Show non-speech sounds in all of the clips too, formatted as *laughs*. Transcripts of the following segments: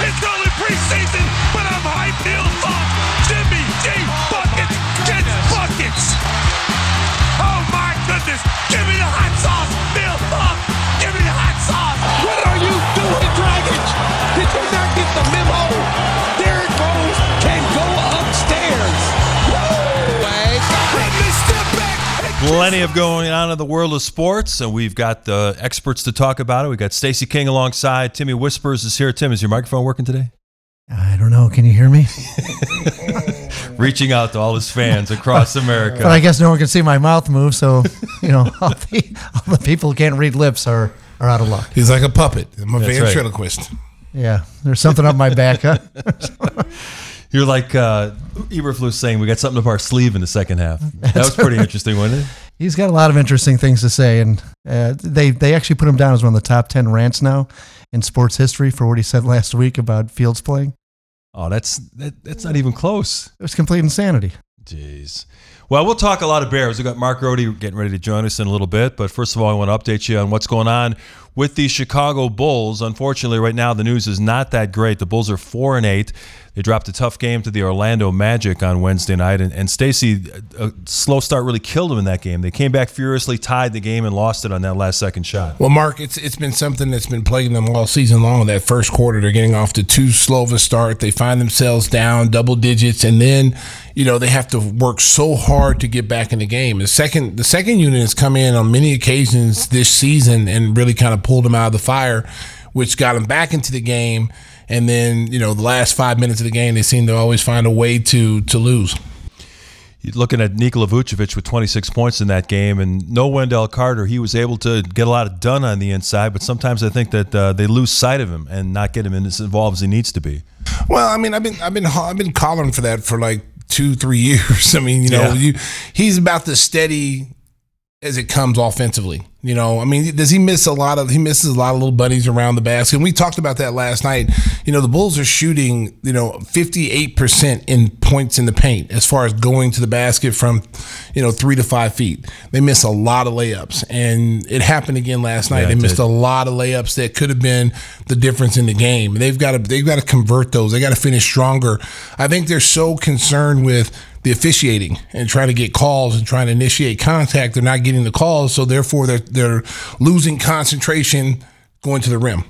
It's only preseason, but I'm hype Bill Funk. Jimmy G buckets gets buckets. Oh my goodness! Give me the hot sauce, Bill Funk. Give me the hot sauce. What are you doing, Dragic? Did you not get the memo? Plenty of going on in the world of sports, and we've got the experts to talk about it. We've got Stacey King alongside. Timmy Whispers is here. Tim, is your microphone working today? I don't know. Can you hear me? *laughs* Reaching out to all his fans across America. But I guess no one can see my mouth move, so you know all the, all the people who can't read lips are are out of luck. He's like a puppet. I'm a That's right. ventriloquist. Yeah, there's something up my back. Huh? *laughs* You're like uh, Eberflus saying we got something up our sleeve in the second half. *laughs* That was pretty interesting, wasn't it? He's got a lot of interesting things to say, and uh, they they actually put him down as one of the top ten rants now in sports history for what he said last week about Fields playing. Oh, that's that, that's not even close. It was complete insanity. Jeez. Well, we'll talk a lot of Bears. We've got Mark Grote getting ready to join us in a little bit. But first of all, I want to update you on what's going on with the Chicago Bulls. Unfortunately, right now the news is not that great. The Bulls are four and eight. They dropped a tough game to the Orlando Magic on Wednesday night, and, and Stacy, a slow start really killed them in that game. They came back furiously, tied the game, and lost it on that last second shot. Well, Mark, it's it's been something that's been plaguing them all season long. That first quarter, they're getting off to too slow of a start. They find themselves down double digits, and then you know they have to work so hard to get back in the game. The second the second unit has come in on many occasions this season and really kind of pulled them out of the fire, which got them back into the game. And then you know the last five minutes of the game, they seem to always find a way to to lose. You're looking at Nikola Vucevic with 26 points in that game, and no Wendell Carter. He was able to get a lot of done on the inside, but sometimes I think that uh, they lose sight of him and not get him in as involved as he needs to be. Well, I mean, I've been I've been I've been calling for that for like two three *laughs* years. I mean, you know, Yeah. you he's about the steady as it comes offensively. You know, I mean, does he miss a lot of he misses a lot of little buddies around the basket? And we talked about that last night. You know, the Bulls are shooting, you know, 58% in points in the paint as far as going to the basket from, you know, 3 to 5 feet. They miss a lot of layups and it happened again last night. Yeah, they missed did. a lot of layups that could have been the difference in the game. They've got to they've got to convert those. They got to finish stronger. I think they're so concerned with the officiating and trying to get calls and trying to initiate contact. They're not getting the calls, so therefore they're they're losing concentration going to the rim.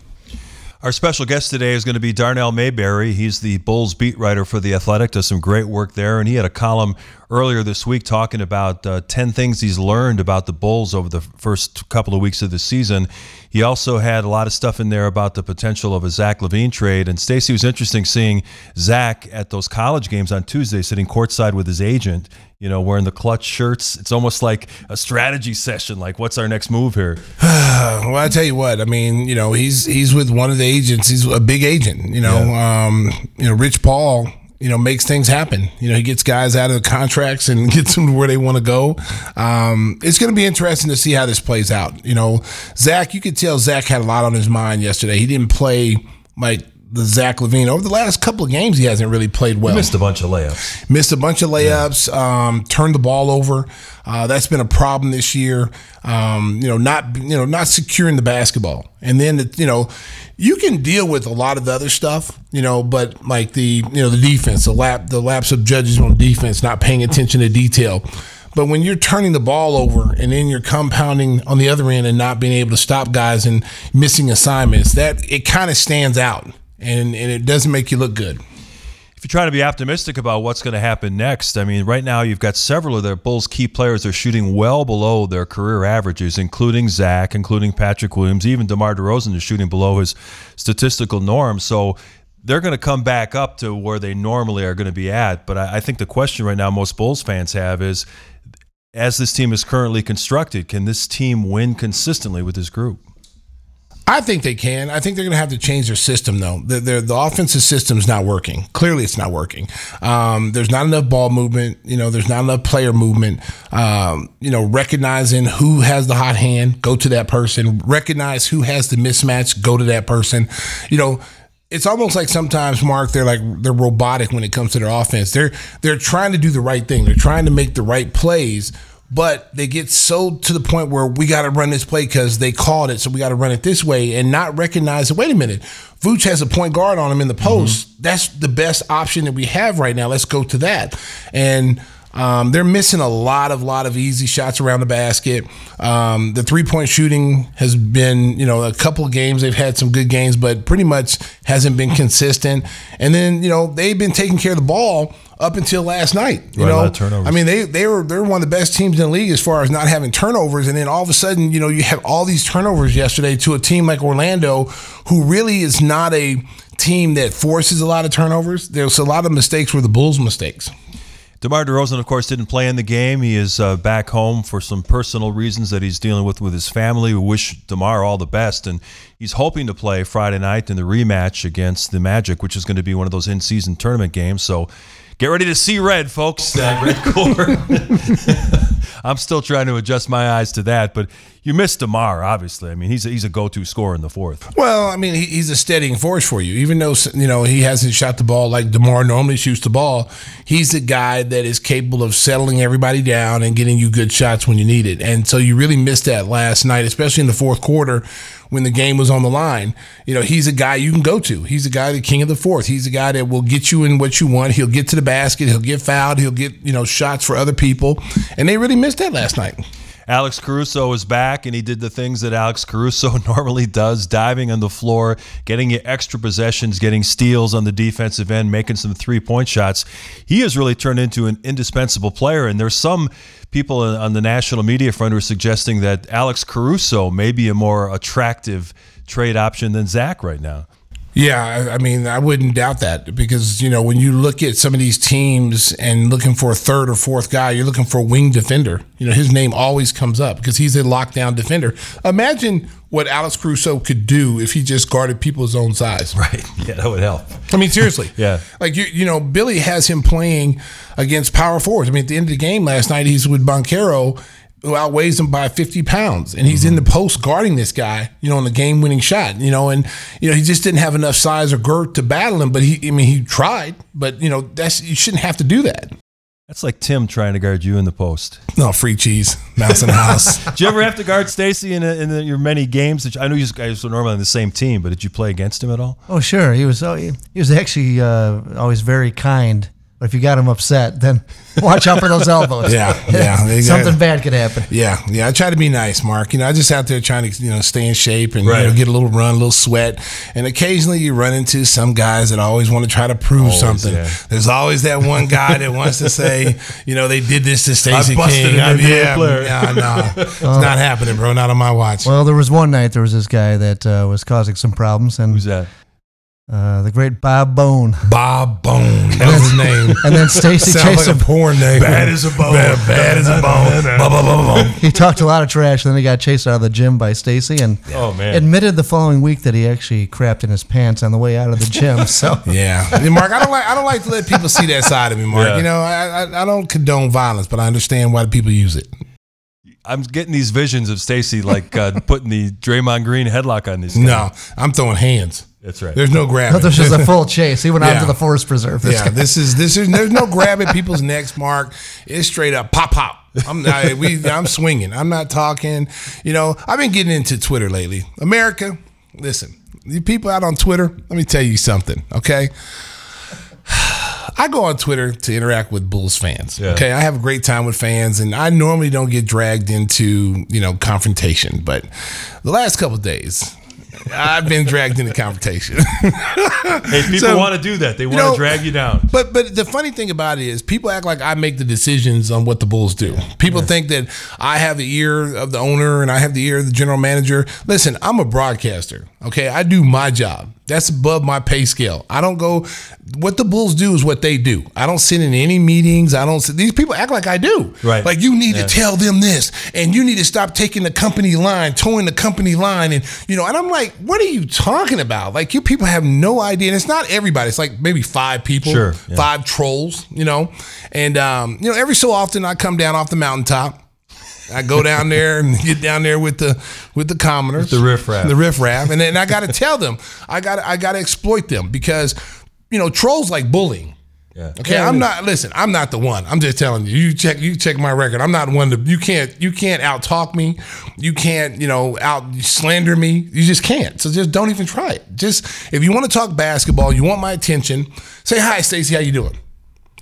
Our special guest today is going to be Darnell Mayberry. He's the Bulls beat writer for The Athletic, does some great work there. And he had a column earlier this week talking about uh, 10 things he's learned about the Bulls over the first couple of weeks of the season. He also had a lot of stuff in there about the potential of a Zach LaVine trade. And Stacey was interesting seeing Zach at those college games on Tuesday sitting courtside with his agent, you know, wearing the clutch shirts. It's almost like a strategy session. Like, what's our next move here? *sighs* Well, I tell you what. I mean, you know, he's he's with one of the agents. He's a big agent. You know, um, you know, Rich Paul. You know, makes things happen. You know, he gets guys out of the contracts and *laughs* gets them to where they want to go. Um, it's going to be interesting to see how this plays out. You know, Zach, you could tell Zach had a lot on his mind yesterday. He didn't play like the Zach LaVine over the last couple of games. He hasn't really played well. Missed a bunch of layups. Missed a bunch of layups, um, turned the ball over. Uh, that's been a problem this year. Um, you know, not you know not securing the basketball, and then you know you can deal with a lot of the other stuff, you know, but like the you know the defense, the lap the lapse of judges on defense, not paying attention to detail. But when you're turning the ball over and then you're compounding on the other end and not being able to stop guys and missing assignments, that it kind of stands out and, and it doesn't make you look good. If you're trying to be optimistic about what's going to happen next, I mean, right now you've got several of their Bulls key players are shooting well below their career averages, including Zach, including Patrick Williams, even DeMar DeRozan is shooting below his statistical norm. So they're going to come back up to where they normally are going to be at. But I think the question right now most Bulls fans have is, as this team is currently constructed, can this team win consistently with this group? I think they can. I think they're going to have to change their system, though. The, the, the offensive system is not working. Clearly, it's not working. Um, there's not enough ball movement. You know, there's not enough player movement. Um, you know, recognizing who has the hot hand, go to that person. Recognize who has the mismatch, go to that person. You know, it's almost like sometimes Mark they're like they're robotic when it comes to their offense. They're they're trying to do the right thing. They're trying to make the right plays, but they get so to the point where we got to run this play because they called it, so we got to run it this way, and not recognize. Wait a minute, Vooch has a point guard on him in the post. Mm-hmm. That's the best option that we have right now. Let's go to that, and. Um, they're missing a lot of lot of easy shots around the basket. Um, the three point shooting has been, you know, a couple of games they've had some good games, but pretty much hasn't been consistent. And then, you know, they've been taking care of the ball up until last night. You right, know, I mean, they they were they're one of the best teams in the league as far as not having turnovers, and then all of a sudden, you know, you have all these turnovers yesterday to a team like Orlando, who really is not a team that forces a lot of turnovers. There's a lot of mistakes were the Bulls' mistakes. DeMar DeRozan, of course, didn't play in the game. He is uh, back home for some personal reasons that he's dealing with with his family. We wish DeMar all the best, and he's hoping to play Friday night in the rematch against the Magic, which is going to be one of those in-season tournament games. So get ready to see red, folks. That uh, *laughs* red core. *laughs* I'm still trying to adjust my eyes to that, but you missed Demar, obviously. I mean, he's a, he's a go-to scorer in the fourth. Well, I mean, he, he's a steadying force for you. Even though you know he hasn't shot the ball like Demar normally shoots the ball, he's the guy that is capable of settling everybody down and getting you good shots when you need it. And so you really missed that last night, especially in the fourth quarter when the game was on the line. You know, he's a guy you can go to. He's a guy, the king of the fourth. He's a guy that will get you in what you want. He'll get to the basket. He'll get fouled. He'll get you know shots for other people. And they really missed that last night. Alex Caruso is back, and he did the things that Alex Caruso *laughs* normally does diving on the floor, getting you extra possessions, getting steals on the defensive end, making some three point shots. He has really turned into an indispensable player, and there's some people on the national media front who are suggesting that Alex Caruso may be a more attractive trade option than Zach right now. Yeah, I mean, I wouldn't doubt that because, you know, when you look at some of these teams and looking for a third or fourth guy, you're looking for a wing defender. You know, his name always comes up because he's a lockdown defender. Imagine what Alex Caruso could do if he just guarded people his own size. *laughs* Right. Yeah, that would help. I mean, seriously. *laughs* yeah. Like, you, you know, Billy has him playing against power forwards. I mean, at the end of the game last night, he's with Banchero who outweighs him by 50 pounds and he's mm-hmm. in the post guarding this guy you know on the game winning shot you know and you know he just didn't have enough size or girth to battle him but he i mean he tried but you know that's you shouldn't have to do that that's like Tim trying to guard you in the post. No free cheese, mouse in the house. did you ever have to guard Stacy in, in the, your many games? I know you guys were normally on the same team, but did you play against him at all? Oh, sure. He was. Oh, he was actually uh, always very kind but if you got him upset, then *laughs* watch out for those *laughs* elbows. yeah, yeah. *laughs* Something bad could happen. Yeah, yeah. I try to be nice, Mark. You know, I just out there trying to you know stay in shape and right. you know, get a little run, a little sweat, and occasionally you run into some guys that always want to try to prove always, something. Yeah. There's always that one guy that wants to say, you know, they did this to Stacey King. I, yeah, yeah, no, it's well, not happening, bro. Not on my watch. Well, there was one night there was this guy that uh, was causing some problems, and who's that? Uh, the great Bob Bone. Bob Bone. That was his name. *laughs* And then Stacy Sounds like a porn name. Bad as a bone. Bad, bad as a bone. he talked a lot of trash, and then he got chased out of the gym by Stacy, and oh, man. admitted the following week that he actually crapped in his pants on the way out of the gym. *laughs* So yeah, Mark, I don't like I don't like to let people see that side of me, Mark. Yeah. You know, I, I I don't condone violence, but I understand why people use it. I'm getting these visions of Stacy like uh, *laughs* putting the Draymond Green headlock on his. No, I'm throwing hands. That's right. There's no grabbing. This there's just a full *laughs* chase. He went yeah. out to the forest preserve. This yeah, guy. this is this is. There's no grabbing people's necks, Mark. It's straight up pop pop. I'm I, *laughs* we I'm swinging. I'm not talking. You know, I've been getting into Twitter lately. America, listen, you people out on Twitter. Let me tell you something, okay? *sighs* I go on Twitter to interact with Bulls fans. Yeah. Okay, I have a great time with fans, and I normally don't get dragged into you know confrontation, but the last couple of days. I've been dragged into confrontation. *laughs* Hey, people So, want to do that. They want know, to drag you down. But but the funny thing about it is people act like I make the decisions on what the Bulls do. People think that I have the ear of the owner and I have the ear of the general manager. Listen, I'm a broadcaster. Okay, I do my job. That's above my pay scale. I don't go. What the Bulls do is what they do. I don't sit in any meetings. I don't. Sit, these people act like I do. Right. Like you need Yeah. to tell them this, and you need to stop taking the company line, towing the company line, and you know. And I'm like, what are you talking about? Like you people have no idea. And it's not everybody. It's like maybe five people, Sure, yeah. five trolls, you know. And um, you know, every so often I come down off the mountaintop. I go down there and get down there with the with the commoners, the riffraff. the riffraff, and then I got to tell them, I got I got to exploit them because you know trolls like bullying. Yeah. Okay, I'm not. Listen, I'm not the one. I'm just telling you. You check. You check my record. I'm not one to. You can't. You can't out talk me. You can't. You know, out slander me. You just can't. So just don't even try it. Just if you want to talk basketball, you want my attention. Say hi, Stacy. How you doing?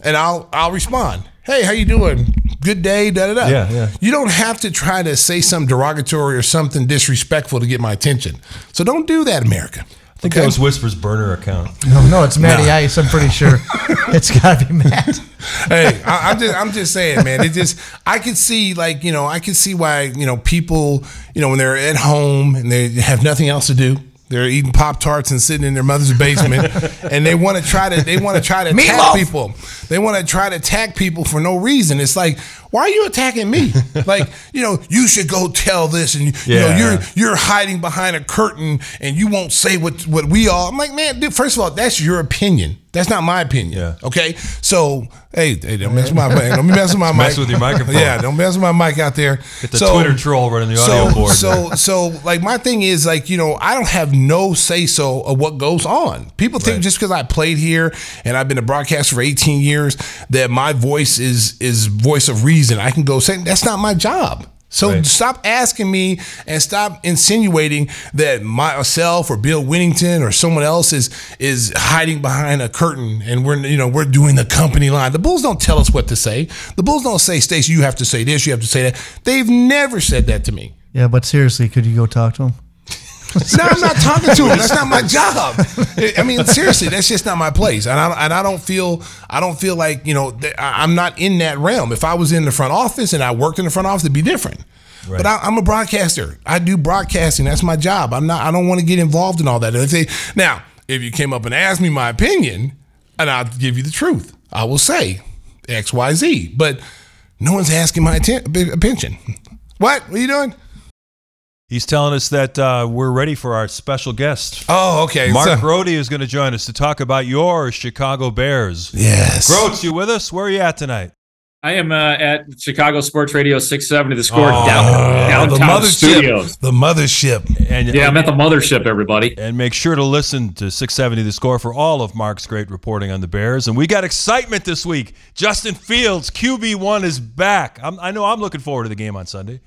And I'll I'll respond. Hey, how you doing? Good day. Da da da. Yeah, yeah. You don't have to try to say something derogatory or something disrespectful to get my attention. So don't do that, America. I think that was Whisper's burner account. *laughs* No, no, it's Matty Ice. I'm pretty sure *laughs* it's got to be Matt. hey, I, I'm just I'm just saying, man. It just I could see like you know I could see why you know people you know when they're at home and they have nothing else to do. They're eating pop tarts and sitting in their mother's basement, *laughs* and they want to try to they want to try to attack people. They want to try to attack people for no reason. It's like, why are you attacking me? *laughs* like, you know, you should go tell this, and you Yeah. know, you're you're hiding behind a curtain, and you won't say what what we all. I'm like, man, dude, first of all, that's your opinion. That's not my opinion. Yeah. Okay. So, hey, hey don't mess with my mic. Don't mess with my *laughs* mic. Mess with your microphone. *laughs* Yeah, don't mess with my mic out there. Get the Twitter troll running the so, audio board. So, so, like, my thing is, like, you know, I don't have no say so of what goes on. People think Right. just because I played here and I've been a broadcaster for 18 years that my voice is is voice of reason. I can go say that's not my job. So Right. stop asking me and stop insinuating that myself or Bill Wennington or someone else is is hiding behind a curtain and we're you know we're doing the company line. The Bulls don't tell us what to say. The Bulls don't say, Stacey, you have to say this, you have to say that. They've never said that to me. Yeah, but seriously, could you go talk to him? *laughs* No, I'm not talking to him. That's not my *laughs* job. I mean, seriously, that's just not my place, and I and I don't feel I don't feel like you know I'm not in that realm. If I was in the front office and I worked in the front office, it'd be different. But I, I'm a broadcaster. I do broadcasting. That's my job. I'm not. I don't want to get involved in all that. If they, now, if you came up and asked me my opinion, and I'll give you the truth, I will say X, Y, Z. But no one's asking my atten- opinion. What? What are you doing? He's telling us that uh, we're ready for our special guest. Oh, okay. Mark So- Grote is going to join us to talk about your Chicago Bears. Yes. Groats, you with us? Where are you at tonight? I am uh, at Chicago Sports Radio 670, the score Oh, down, the mothership. studios. The mothership. And Yeah, I'm at the mothership, everybody. and make sure to listen to 670 The Score for all of Mark's great reporting on the Bears. And we got excitement this week. Justin Fields, QB1, is back. I'm, I know I'm looking forward to the game on Sunday.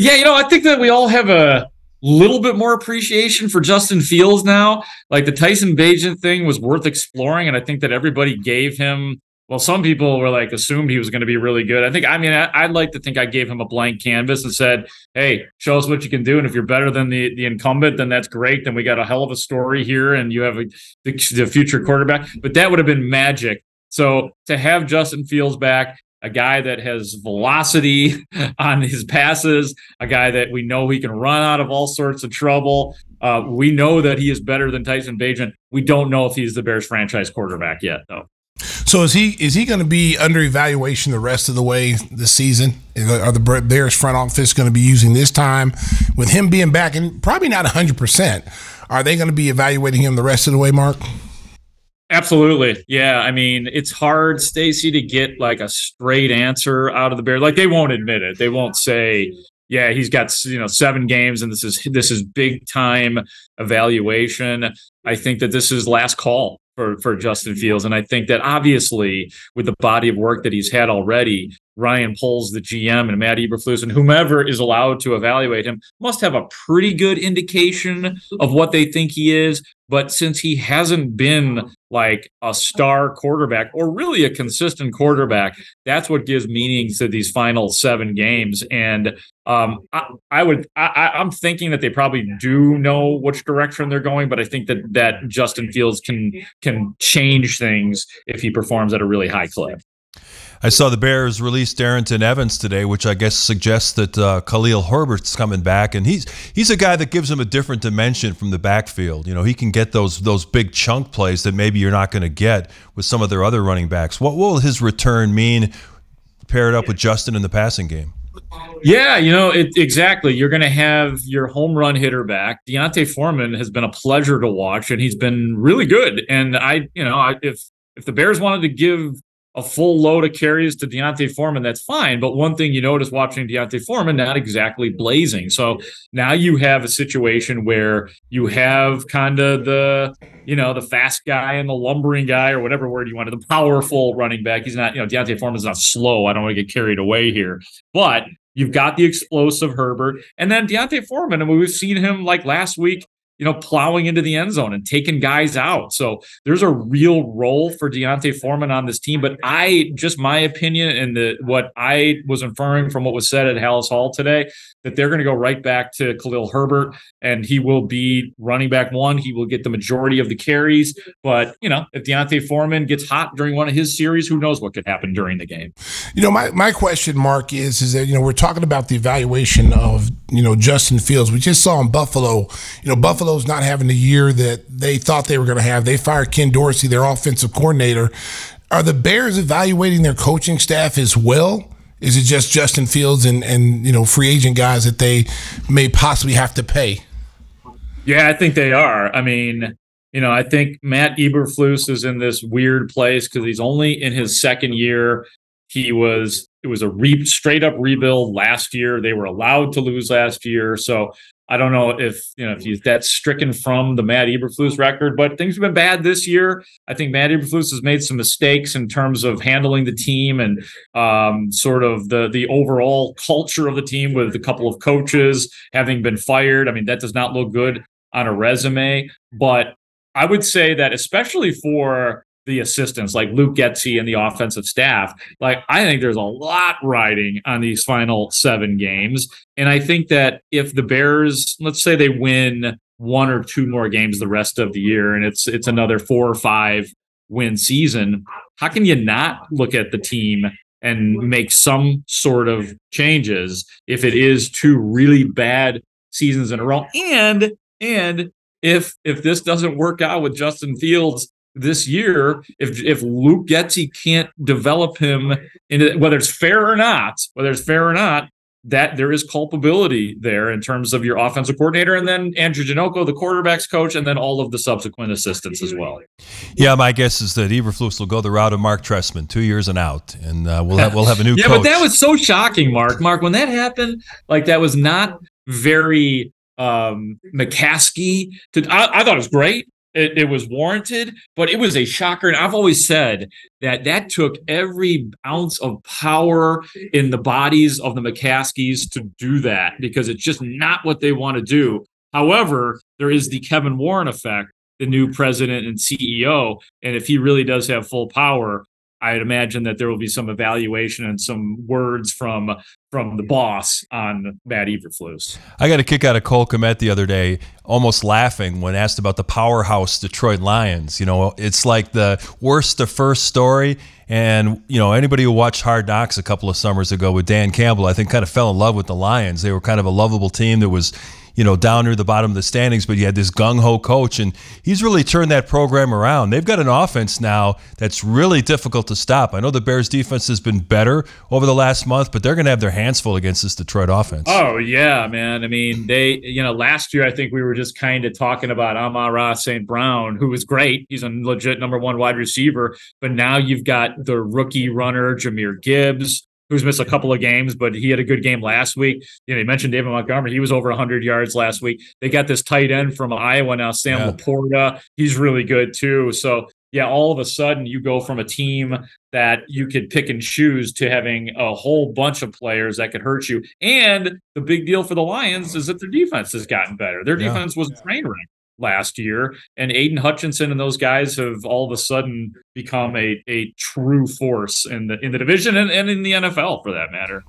Yeah, you know, I think that we all have a little bit more appreciation for Justin Fields now. Like the Tyson Bagent thing was worth exploring, and I think that everybody gave him. Well, some people were like assumed he was going to be really good. I think. I mean, I, I'd like to think I gave him a blank canvas and said, "Hey, show us what you can do, and if you're better than the the incumbent, then that's great. Then we got a hell of a story here, and you have a, the, the future quarterback." But that would have been magic. So to have Justin Fields back, a guy that has velocity *laughs* on his passes, a guy that we know he can run out of all sorts of trouble. Uh, we know that he is better than Tyson Bagent. We don't know if he's the Bears franchise quarterback yet, though. So is he is he going to be under evaluation the rest of the way this season? Are the Bears front office going to be using this time with him being back and probably not 100%? Are they going to be evaluating him the rest of the way, Mark? Absolutely. Yeah. I mean, it's hard, Stacy, to get like a straight answer out of the Bears. Like they won't admit it. They won't say, yeah, he's got you know seven games and this is this is big time evaluation. I think that this is last call for for Justin Fields. And I think that obviously with the body of work that he's had already, Ryan Poles, the GM, and Matt Eberflus, and whomever is allowed to evaluate him, must have a pretty good indication of what they think he is. But since he hasn't been like a star quarterback or really a consistent quarterback, that's what gives meaning to these final seven games. And um, I, I, would, I, I'm thinking that they probably do know which direction they're going, but I think that that Justin Fields can can change things if he performs at a really high clip. I saw the Bears release Darrynton Evans today, which I guess suggests that uh, Khalil Herbert's coming back, and he's he's a guy that gives him a different dimension from the backfield. You know, he can get those those big chunk plays that maybe you're not going to get with some of their other running backs. What will his return mean paired up with Justin in the passing game? Yeah, you know, it, exactly. You're going to have your home run hitter back. D'Onta Foreman has been a pleasure to watch, and he's been really good. And I, you know, I, if if the Bears wanted to give a full load of carries to D'Onta Foreman, that's fine. But one thing you notice watching D'Onta Foreman, not exactly blazing. So now you have a situation where you have kind of the, you know, the fast guy and the lumbering guy or whatever word you wanted, the powerful running back. He's not, you know, D'Onta Foreman's not slow. I don't want to get carried away here. But You've got the explosive Herbert, and then D'Onta Foreman. And we've seen him like last week you know, plowing into the end zone and taking guys out. So there's a real role for D'Onta Foreman on this team. But I just my opinion and the what I was inferring from what was said at Halas Hall today that they're going to go right back to Khalil Herbert and he will be running back one. He will get the majority of the carries. But you know, if D'Onta Foreman gets hot during one of his series, who knows what could happen during the game? You know, my my question, Mark, is is that you know we're talking about the evaluation of you know Justin Fields. We just saw in Buffalo. You know, Buffalo Buffalo's not having the year that they thought they were going to have. They fired Ken Dorsey, their offensive coordinator. Are the Bears evaluating their coaching staff as well? Is it just Justin Fields and, and you know free agent guys that they may possibly have to pay? Yeah, I think they are. I mean, you know, I think Matt Eberflus is in this weird place because he's only in his second year. He was it was a re, straight up rebuild last year. They were allowed to lose last year, so I don't know if you know if he's that's stricken from the Matt Eberflus record, but things have been bad this year. I think Matt Eberflus has made some mistakes in terms of handling the team and um, sort of the the overall culture of the team with a couple of coaches having been fired. I mean, that does not look good on a resume. But I would say that especially for the assistants like Luke Getsy and the offensive staff. Like I think there's a lot riding on these final seven games. And I think that if the Bears, let's say they win one or two more games the rest of the year and it's it's another four or five win season, how can you not look at the team and make some sort of changes if it is two really bad seasons in a row? And and if if this doesn't work out with Justin Fields this year if if Luke Getsy can't develop him into whether it's fair or not, whether it's fair or not, that there is culpability there in terms of your offensive coordinator and then Andrew Janocko, the quarterback's coach, and then all of the subsequent assistants as well. Yeah, my guess is that Eberflus will go the route of Mark Trestman, two years and out, and uh, we'll have we'll have a new. *laughs* yeah, coach. but that was so shocking, Mark. Mark, when that happened, like that was not very um McCaskey. To I, I thought it was great. It, it, was warranted, but it was a shocker. And I've always said that that took every ounce of power in the bodies of the McCaskeys to do that because it's just not what they want to do. However, there is the Kevin Warren effect, the new president and CEO. And if he really does have full power, I'd imagine that there will be some evaluation and some words from from the boss on Matt Eberflus. I got a kick out of Cole Kmet the other day, almost laughing when asked about the powerhouse Detroit Lions. You know, it's like the worst to first story. And, you know, anybody who watched Hard Knocks a couple of summers ago with Dan Campbell, I think kind of fell in love with the Lions. They were kind of a lovable team that was you know, down near the bottom of the standings, but you had this gung ho coach, and he's really turned that program around. They've got an offense now that's really difficult to stop. I know the Bears' defense has been better over the last month, but they're going to have their hands full against this Detroit offense. Oh, yeah, man. I mean, they, you know, last year, I think we were just kind of talking about Amon-Ra St. Brown, who was great. He's a legit number one wide receiver, but now you've got the rookie runner, Jahmyr Gibbs who's missed a couple of games, but he had a good game last week. You know, you mentioned David Montgomery. He was over 100 yards last week. They got this tight end from Iowa now, Sam yeah. LaPorta. He's really good too. So, yeah, all of a sudden you go from a team that you could pick and choose to having a whole bunch of players that could hurt you. And the big deal for the Lions is that their defense has gotten better. Their defense was a train wreck last year. And Aidan Hutchinson and those guys have all of a sudden become a, a true force in the in the division and, and in the NFL for that matter.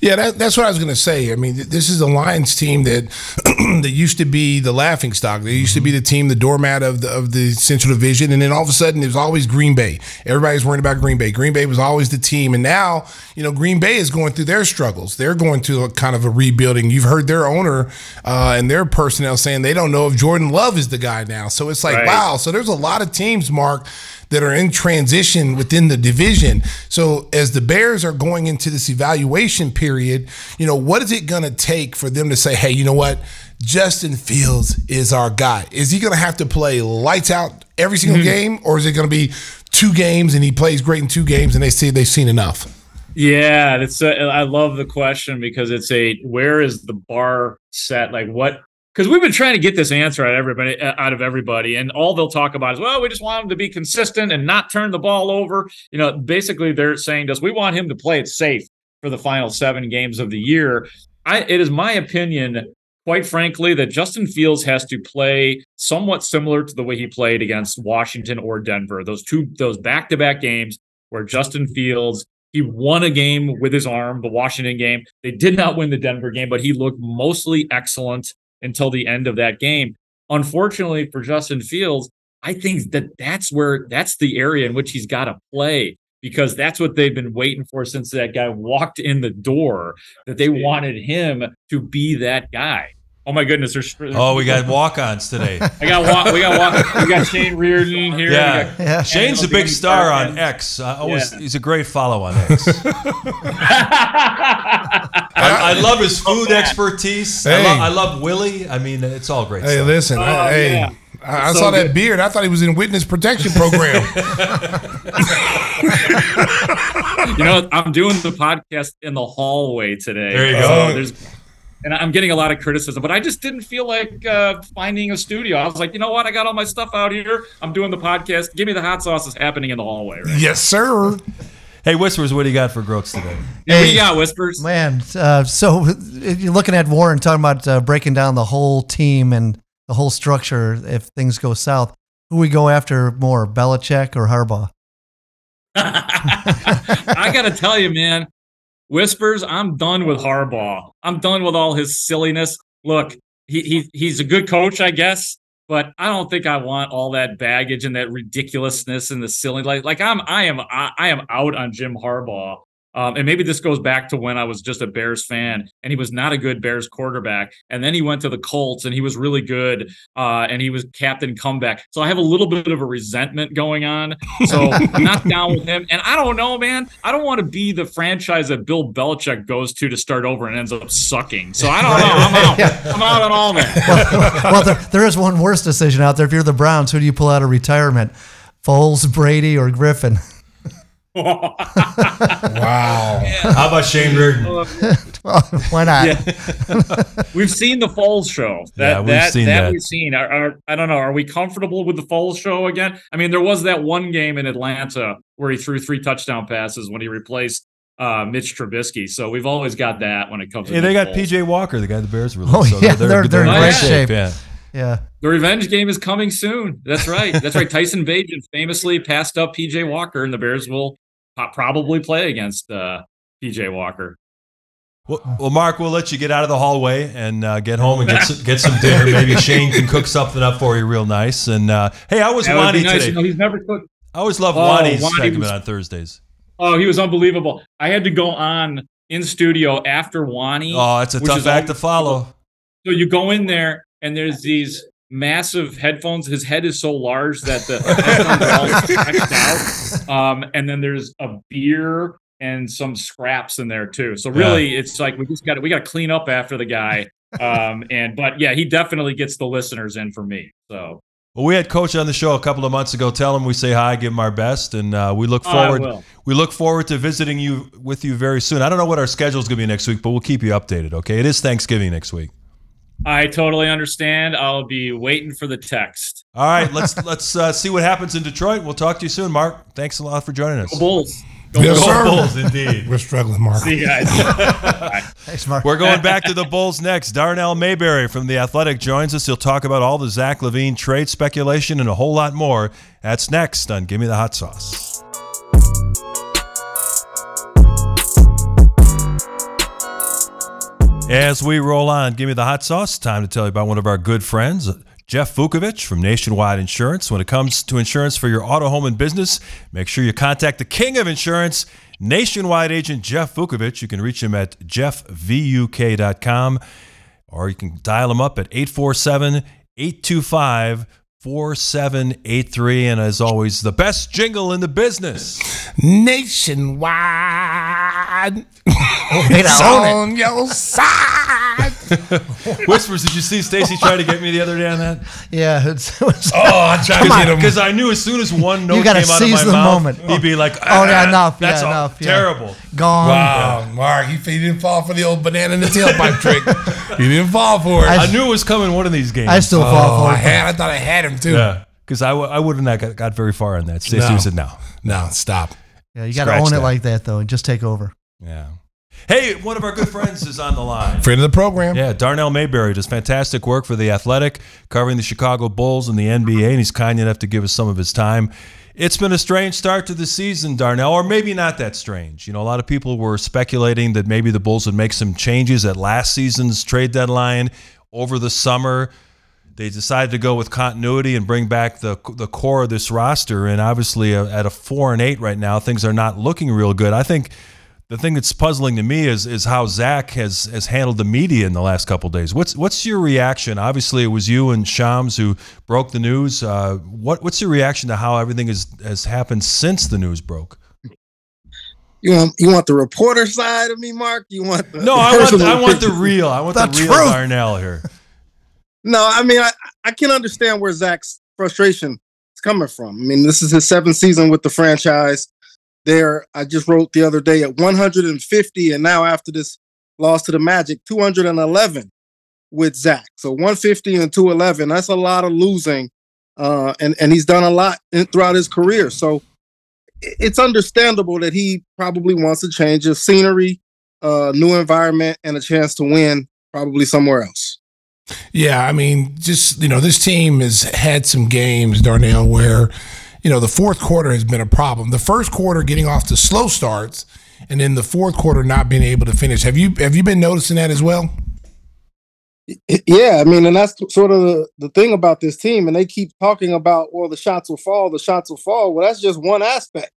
Yeah, that, that's what I was going to say. I mean, this is the Lions team that *clears throat* that used to be the laughing stock. They used to be the team, the doormat of the of the Central Division, and then all of a sudden it was always Green Bay. Everybody's worried about Green Bay. Green Bay was always the team, and now you know Green Bay is going through their struggles. They're going through a kind of a rebuilding. You've heard their owner uh, and their personnel saying they don't know if Jordan Love is the guy now. So it's like Right. wow. So there's a lot of teams, Mark, that are in transition within the division. So as the Bears are going into this evaluation period, you know, what is it going to take for them to say, "Hey, you know what? Justin Fields is our guy." Is he going to have to play lights out every single mm-hmm. game or is it going to be two games and he plays great in two games and they say they've seen enough? Yeah, it's a, uh, I love the question because it's a where is the bar set? Like what? Because we've been trying to get this answer out of everybody, uh, out of everybody, and all they'll talk about is, well, we just want him to be consistent and not turn the ball over. You know, basically they're saying to us, we want him to play it safe for the final seven games of the year. I, it is my opinion, quite frankly, that Justin Fields has to play somewhat similar to the way he played against Washington or Denver. Those two, those back-to-back games where Justin Fields he won a game with his arm, the Washington game. They did not win the Denver game, but he looked mostly excellent until the end of that game. Unfortunately for Justin Fields, I think that that's where that's the area in which he's got to play because that's what they've been waiting for since that guy walked in the door that they wanted him to be that guy. Oh my goodness! There's Oh, we got walk-ons today. *laughs* I got walk. We got walk. We got Shane Reardon here. We Yeah. got- Shane's a big star on Parkman. X. Uh, always, Yeah. he's a great follow on X. *laughs* I, I love his food expertise. I, Hey. love, I love Willie. I mean, it's all great. Hey, stuff. listen, I, Oh, hey, yeah. I, I So saw that good. beard. I thought he was in witness protection program. *laughs* you know, I'm doing the podcast in the hallway today. There you So go. there's, and I'm getting a lot of criticism, but I just didn't feel like uh, finding a studio. I was like, you know what? I got all my stuff out here. I'm doing the podcast. Give me the hot sauce that's happening in the hallway. Right? yes, sir. *laughs* Hey, Whispers, what do you got for Groats today? Yeah, what do you got, Whispers? Man, uh, so if you're looking at Warren talking about uh, breaking down the whole team and the whole structure if things go south. Who we go after more, Belichick or Harbaugh? *laughs* I got to tell you, man, Whispers, I'm done with Harbaugh. I'm done with all his silliness. Look, he, he he's a good coach, I guess, but I don't think I want all that baggage and that ridiculousness and the silly like like I'm I am I, I am out on Jim Harbaugh. Um, and maybe this goes back to when I was just a Bears fan and he was not a good Bears quarterback. And then he went to the Colts and he was really good. Uh, and he was captain comeback. So I have a little bit of a resentment going on. So I'm not *laughs* down with him. And I don't know, man. I don't want to be the franchise that Bill Belichick goes to to start over and ends up sucking. So I don't know. I'm out. *laughs* I'm out on all that. well, there, there is one worse decision out there. If you're the Browns, who do you pull out of retirement? Foles, Brady, or Griffin? Wow. How about Shane Reardon? *laughs* Well, why not? Yeah. *laughs* we've seen the Foles show. That Yeah, we've that, seen that that. we've seen. Are, are, I don't know. Are we comfortable with the Foles show again? I mean, there was that one game in Atlanta where he threw three touchdown passes when he replaced uh, Mitch Trubisky. So we've always got that when it comes. to Yeah, they got Foles. PJ Walker, the guy the Bears released. Oh, yeah, they're- they're in great shape. Yeah. Yeah. The revenge game is coming soon. That's right. That's right. *laughs* Tyson Bagent famously passed up PJ Walker, and the Bears will po- probably play against uh, PJ Walker. Well, well, Mark, we'll let you get out of the hallway and uh, get home and get *laughs* some, get some dinner. Maybe Shane can cook something up for you real nice. And uh, hey, I was Wani nice. today? You know, he's never cooked. I always love Oh, Wani's Wani segment was- on Thursdays. Oh, he was unbelievable. I had to go on in studio after Wani. Oh, it's a tough act to follow. So you go in there and there's these massive headphones. His head is so large that the *laughs* headphones are all stretched out. Um, and then there's a beer and some scraps in there too. So really, it's like we just got to we got to clean up after the guy. Um, and but yeah, he definitely gets the listeners in for me. So Well, we had Coach on the show a couple of months ago. Tell him we say hi, give him our best, and uh, we look Oh, forward. will. we look forward to visiting you with you very soon. I don't know what our schedule is going to be next week, but we'll keep you updated. Okay, it is Thanksgiving next week. I totally understand. I'll be waiting for the text. All right, let's *laughs* let's uh, see what happens in Detroit. We'll talk to you soon, Mark. Thanks a lot for joining us. Go Bulls. Yes, Go sir. Bulls, indeed. We're struggling, Mark. See you guys. *laughs* Thanks, Mark. We're going back to the Bulls next. Darnell Mayberry from The Athletic joins us. He'll talk about all the Zach LaVine trade speculation and a whole lot more. That's next on Give Me the Hot Sauce. As we roll on, give me the hot sauce. Time to tell you about one of our good friends, Jeff Vukovic from Nationwide Insurance. When it comes to insurance for your auto, home, and business, make sure you contact the king of insurance, Nationwide agent Jeff Vukovic. You can reach him at jeffvuk.com or you can dial him up at 847 825 4783. And as always, the best jingle in the business. Nationwide. Oh, Way to it's own it. on your side. *laughs* Whispers, did you see Stacy try to get me the other day on that? Yeah, it's, *laughs* it was, Oh, I tried to get him. Because I knew as soon as one note gotta came out of seize my the mouth, moment. he'd be like, Oh, yeah, "Ah, enough, yeah, That's all enough, yeah." terrible. gone. Wow, Mark, he, he didn't fall for the old banana in the tailpipe trick. *laughs* He didn't fall for it. I- I knew it was coming one of these games. I still fall oh, for I had. I thought I had him too. yeah. Because I, w- I would have not got, got very far on that. Stacy No. said no. No, stop. Yeah, you got to Scratch own it that. like that though, and just take over. Yeah. Hey, one of our good friends is on the line. Friend of the program. Yeah, Darnell Mayberry does fantastic work for The Athletic, covering the Chicago Bulls and the NBA, and he's kind enough to give us some of his time. It's been a strange start to the season, Darnell, or maybe not that strange. You know, a lot of people were speculating that maybe the Bulls would make some changes at last season's trade deadline over the summer. They decided to go with continuity and bring back the the core of this roster, and obviously uh, at a four and eight right now, things are not looking real good. I think the thing that's puzzling to me is is how Zach has has handled the media in the last couple days. What's what's your reaction? Obviously, it was you and Shams who broke the news. Uh, what what's your reaction to how everything has has happened since the news broke? You want you want the reporter side of me, Mark? You want the, No, the I want personal I want *laughs* the real. I want the, The real truth. Darnell here. No, I mean I, I can understand where Zach's frustration is coming from. I mean, this is his seventh season with the franchise. There, I just wrote the other day at 150, and now after this loss to the Magic, 211 with Zach. So 150 and 211. That's a lot of losing, uh, and and he's done a lot in, throughout his career. So it's understandable that he probably wants a change of scenery, uh, new environment, and a chance to win probably somewhere else. Yeah, I mean, just you know, this team has had some games, Darnell, where you know the fourth quarter has been a problem. The first quarter getting off to slow starts, and then the fourth quarter not being able to finish. Have you have you been noticing that as well? Yeah, I mean, and that's sort of the, the thing about this team. And they keep talking about, well, the shots will fall, the shots will fall. Well, that's just one aspect.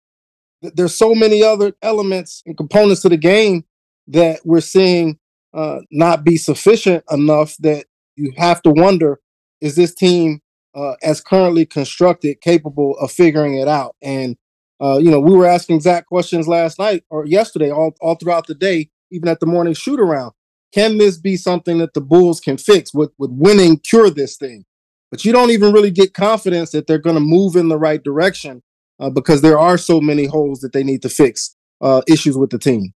There's so many other elements and components to the game that we're seeing uh, not be sufficient enough that you have to wonder is this team, uh, as currently constructed, capable of figuring it out? And, uh, you know, we were asking Zach questions last night or yesterday, all, all throughout the day, even at the morning shoot around can this be something that the Bulls can fix? Would would winning cure this thing? But you don't even really get confidence that they're going to move in the right direction uh, because there are so many holes that they need to fix, uh, issues with the team.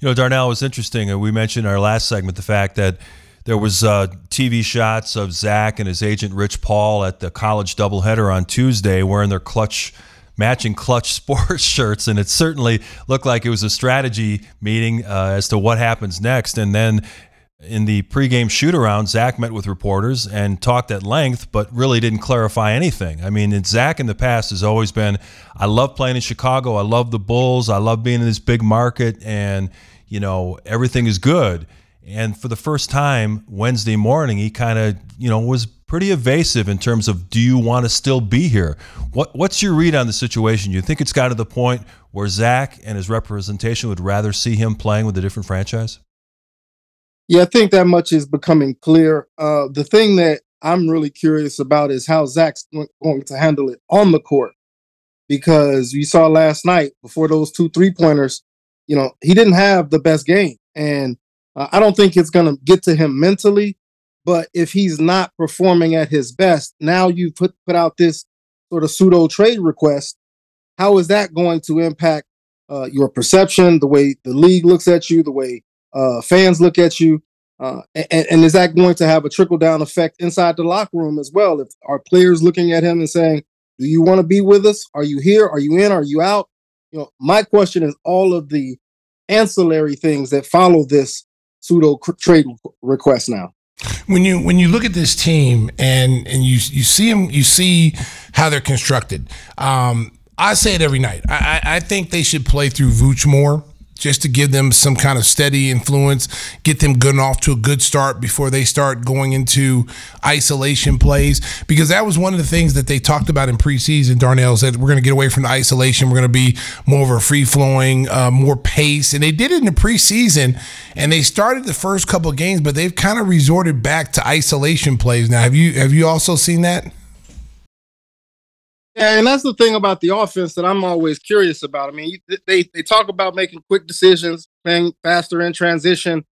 You know, Darnell it was interesting. We mentioned in our last segment the fact that there was uh, TV shots of Zach and his agent Rich Paul at the college doubleheader on Tuesday wearing their clutch matching clutch *laughs* sports shirts and it certainly looked like it was a strategy meeting uh, as to what happens next and then in the pregame shoot around, Zach met with reporters and talked at length, but really didn't clarify anything. I mean, Zach in the past has always been, I love playing in Chicago. I love the Bulls. I love being in this big market, and you know everything is good. And for the first time Wednesday morning, he kind of, you know, was pretty evasive in terms of, do you want to still be here? What What's your read on the situation? You think it's got to the point where Zach and his representation would rather see him playing with a different franchise? Yeah, I think that much is becoming clear. Uh, the thing that I'm really curious about is how Zach's going to handle it on the court. Because you saw last night before those two three pointers, you know, he didn't have the best game. And uh, I don't think it's going to get to him mentally. But if he's not performing at his best, now you put, put out this sort of pseudo trade request. How is that going to impact uh, your perception, the way the league looks at you, the way uh, fans look at you, uh, and, and is that going to have a trickle down effect inside the locker room as well? If are players looking at him and saying, "Do you want to be with us? Are you here? Are you in? Are you out?" You know, my question is all of the ancillary things that follow this pseudo trade request now. When you when you look at this team and and you you see them you see how they're constructed um, i say it every night. I, I think they should play through Vooch more just to give them some kind of steady influence, get them good off to a good start before they start going into isolation plays. Because that was one of the things that they talked about in preseason. Darnell said we're going to get away from the isolation. We're going to be more of a free flowing, uh, more pace. And they did it in the preseason and they started the first couple games, but they've kind of resorted back to isolation plays now. Have you have you also seen that? Yeah, and that's the thing about the offense that I'm always curious about. I mean, they they talk about making quick decisions, playing faster in transition,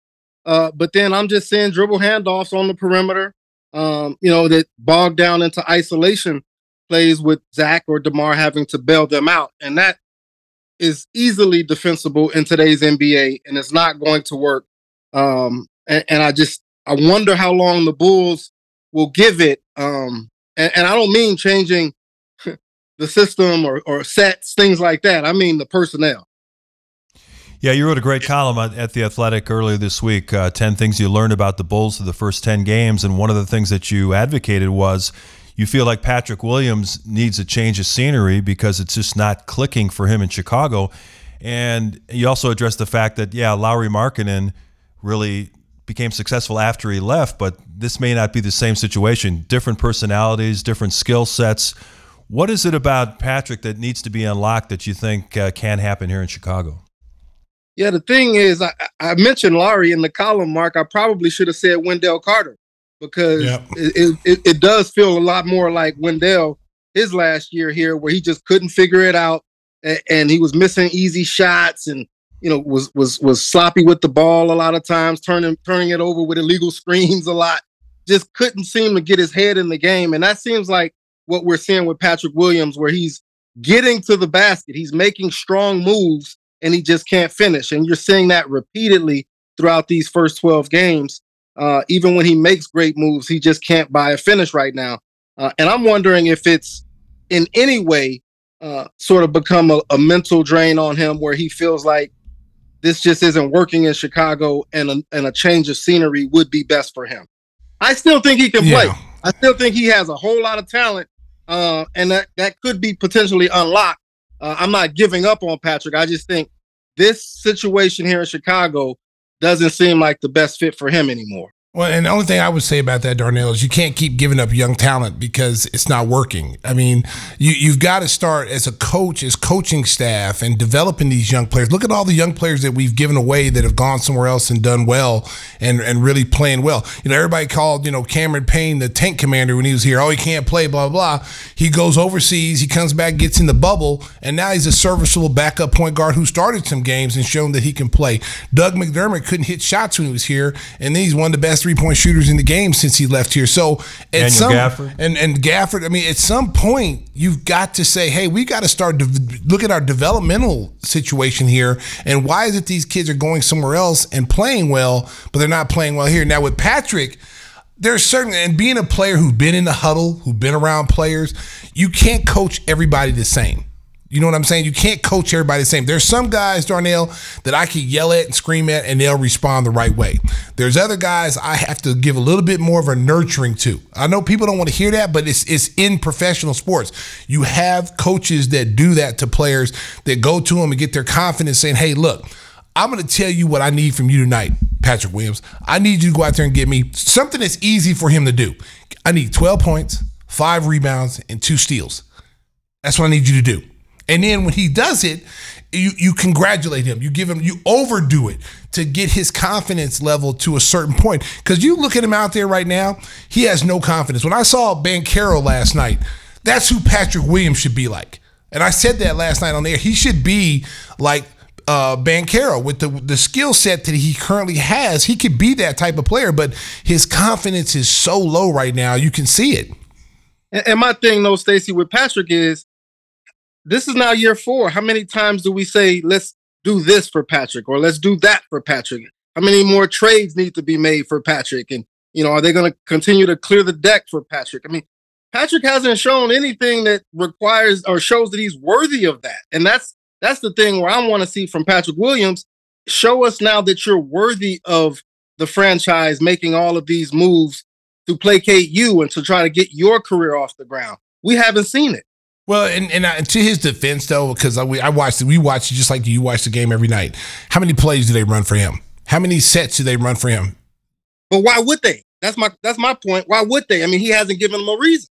uh, but then I'm just seeing dribble handoffs on the perimeter. Um, you know, that bog down into isolation plays with Zach or Demar having to bail them out, and that is easily defensible in today's NBA, and it's not going to work. Um, and, and I just I wonder how long the Bulls will give it. Um, and, and I don't mean changing the system or, or sets, things like that. I mean the personnel. Yeah, you wrote a great column at The Athletic earlier this week uh, 10 things you learned about the Bulls for the first 10 games. And one of the things that you advocated was you feel like Patrick Williams needs a change of scenery because it's just not clicking for him in Chicago. And you also addressed the fact that, yeah, Lauri Markkanen really became successful after he left, but this may not be the same situation. Different personalities, different skill sets. What is it about Patrick that needs to be unlocked that you think uh, can happen here in Chicago? Yeah, the thing is, I, I, mentioned Lauri in the column, Mark. I probably should have said Wendell Carter because yep. it, it, it, does feel a lot more like Wendell his last year here, where he just couldn't figure it out and, and he was missing easy shots and you know was was was sloppy with the ball a lot of times, turning turning it over with illegal *laughs* screens a lot. Just couldn't seem to get his head in the game, and that seems like what we're seeing with Patrick Williams, where he's getting to the basket, he's making strong moves, and he just can't finish. And you're seeing that repeatedly throughout these first 12 games. Uh, even when he makes great moves, he just can't buy a finish right now. Uh, and I'm wondering if it's in any way uh, sort of become a, a, mental drain on him where he feels like this just isn't working in Chicago and a, and a change of scenery would be best for him. I still think he can yeah. play. I still think he has a whole lot of talent uh, and that that could be potentially unlocked. Uh, I'm not giving up on Patrick. I just think this situation here in Chicago doesn't seem like the best fit for him anymore. Well, and the only thing I would say about that, Darnell, is you can't keep giving up young talent because it's not working. I mean, you, you've got to start as a coach, as coaching staff, and developing these young players. Look at all the young players that we've given away that have gone somewhere else and done well and, and really playing well. You know, everybody called, you know, Cameron Payne the tank commander when he was here. Oh, he can't play, blah, blah. He goes overseas, he comes back, gets in the bubble, and now he's a serviceable backup point guard who started some games and shown that he can play. Doug McDermott couldn't hit shots when he was here, and then he's one of the best three point shooters in the game since he left here. So at Daniel some Gafford. and and Gafford, I mean, at some point you've got to say, hey, we got to start to look at our developmental situation here, and why is it these kids are going somewhere else and playing well, but they're not playing well here? Now with Patrick there's certain and being a player who's been in the huddle, who's been around players, you can't coach everybody the same. You know what I'm saying? You can't coach everybody the same. There's some guys, Darnell, that I can yell at and scream at and they'll respond the right way. There's other guys I have to give a little bit more of a nurturing to. I know people don't want to hear that, but it's it's in professional sports. You have coaches that do that to players that go to them and get their confidence saying, "Hey, look, I'm going to tell you what I need from you tonight, Patrick Williams. I need you to go out there and get me something that's easy for him to do. I need 12 points, 5 rebounds and 2 steals. That's what I need you to do." And then when he does it, you you congratulate him. You give him you overdo it to get his confidence level to a certain point. Because you look at him out there right now, he has no confidence. When I saw Banchero last night, that's who Patrick Williams should be like. And I said that last night on air. He should be like uh, Banchero with the the skill set that he currently has. He could be that type of player, but his confidence is so low right now. You can see it. And, and my thing, though, Stacy, with Patrick is this is now year four. How many times do we say, let's do this for Patrick or let's do that for Patrick? How many more trades need to be made for Patrick? And, you know, are they going to continue to clear the deck for Patrick? I mean, Patrick hasn't shown anything that requires or shows that he's worthy of that. And that's that's the thing where I want to see from Patrick Williams. Show us now that you're worthy of the franchise making all of these moves to placate you and to try to get your career off the ground. We haven't seen it. Well, and, and, I, to his defense, though, because I, I watched, we watch just like you watch the game every night. How many plays do they run for him? How many sets do they run for him? But why would they? That's my that's my point. Why would they? I mean, he hasn't given them a reason.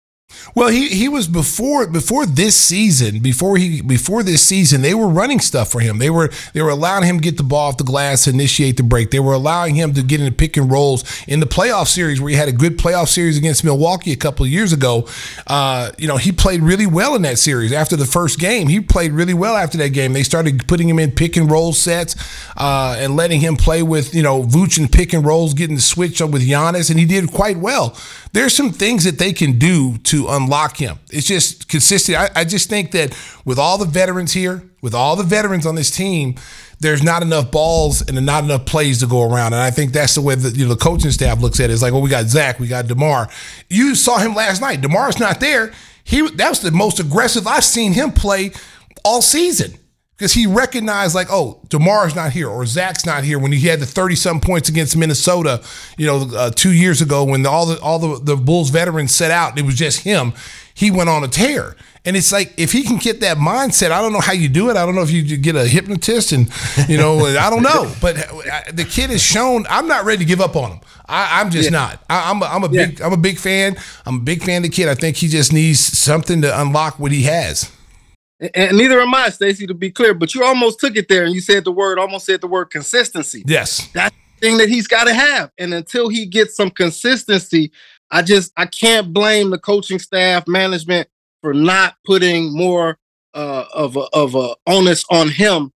Well, he he was before before this season, before he before this season, they were running stuff for him. They were they were allowing him to get the ball off the glass, initiate the break. They were allowing him to get into pick and rolls in the playoff series where he had a good playoff series against Milwaukee a couple of years ago. Uh, you know, he played really well in that series. After the first game, he played really well after that game. They started putting him in pick and roll sets uh, and letting him play with you know Vooch and pick and rolls, getting the switch on with Giannis, and he did quite well. There's some things that they can do to unlock him. It's just consistent. I, I just think that with all the veterans here, with all the veterans on this team, there's not enough balls and not enough plays to go around. And I think that's the way that you know the coaching staff looks at it. It's like, well, we got Zach, we got DeMar. You saw him last night. DeMar's not there. He that was the most aggressive I've seen him play all season because he recognized like, oh, Demar's not here or Zach's not here when he had the thirty some points against Minnesota, you know, uh, two years ago when the, all the all the, the Bulls veterans set out, it was just him. He went on a tear. And it's like if he can get that mindset, I don't know how you do it. I don't know if you get a hypnotist, and you know, I don't know. But uh, the kid has shown. I'm not ready to give up on him. I, am just yeah. not. I, am a, I'm a yeah. big I'm a big fan. I'm a big fan of the kid. I think he just needs something to unlock what he has. And neither am I, Stacy, to be clear. But you almost took it there, and you said the word, almost said the word consistency. Yes, that's the thing that he's got to have. And until he gets some consistency, I just I can't blame the coaching staff, management for not putting more uh, of a, of a onus on him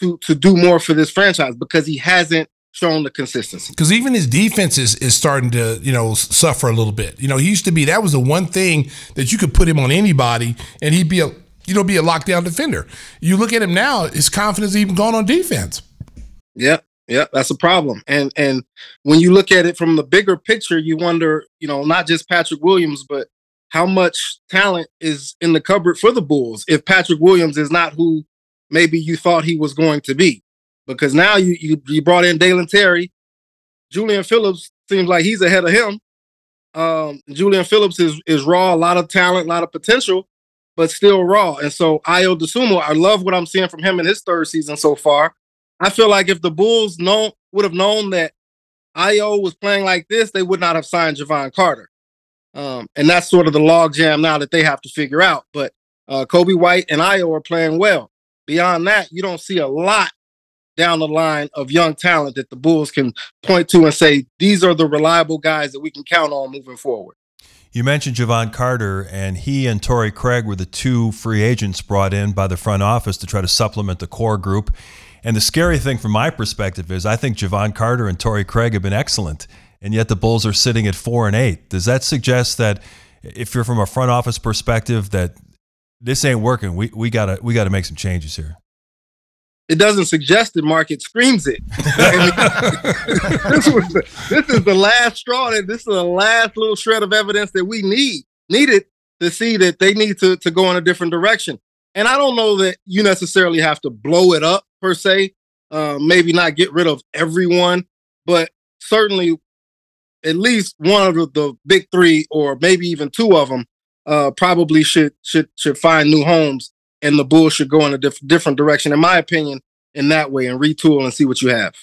to to do more for this franchise because he hasn't shown the consistency. Because even his defense is, is starting to, you know, suffer a little bit. You know, he used to be that was the one thing that you could put him on anybody and he'd be a you know, be a lockdown defender. You look at him now, his confidence even gone on defense. Yeah, yeah, that's a problem. And and when you look at it from the bigger picture, you wonder, you know, not just Patrick Williams, but how much talent is in the cupboard for the Bulls if Patrick Williams is not who maybe you thought he was going to be. Because now you you, you brought in Dalen Terry. Julian Phillips seems like he's ahead of him. Um, Julian Phillips is is raw, a lot of talent, a lot of potential but still raw. And so Ayo Dosunmu, I love what I'm seeing from him in his third season so far. I feel like if the Bulls know would have known that Ayo was playing like this, they would not have signed Jevon Carter. Um, and that's sort of the logjam now that they have to figure out. But uh, Coby White and Ayo are playing well. Beyond that, you don't see a lot down the line of young talent that the Bulls can point to and say, these are the reliable guys that we can count on moving forward. You mentioned Jevon Carter, and he and Torrey Craig were the two free agents brought in by the front office to try to supplement the core group. And the scary thing from my perspective is I think Jevon Carter and Torrey Craig have been excellent, and yet the Bulls are sitting at four and eight. Does that suggest that if you're from a front office perspective that this ain't working, we, we gotta we gotta make some changes here? It doesn't suggest it, Mark. It screams it. *laughs* this, the, this is the last straw. That this is the last little shred of evidence that we need needed to see that they need to to go in a different direction. And I don't know that you necessarily have to blow it up per se. Uh, maybe not get rid of everyone, but certainly at least one of the, the big three, or maybe even two of them, uh, probably should should should find new homes and the Bulls should go in a diff- different direction, in my opinion, in that way and retool and see what you have.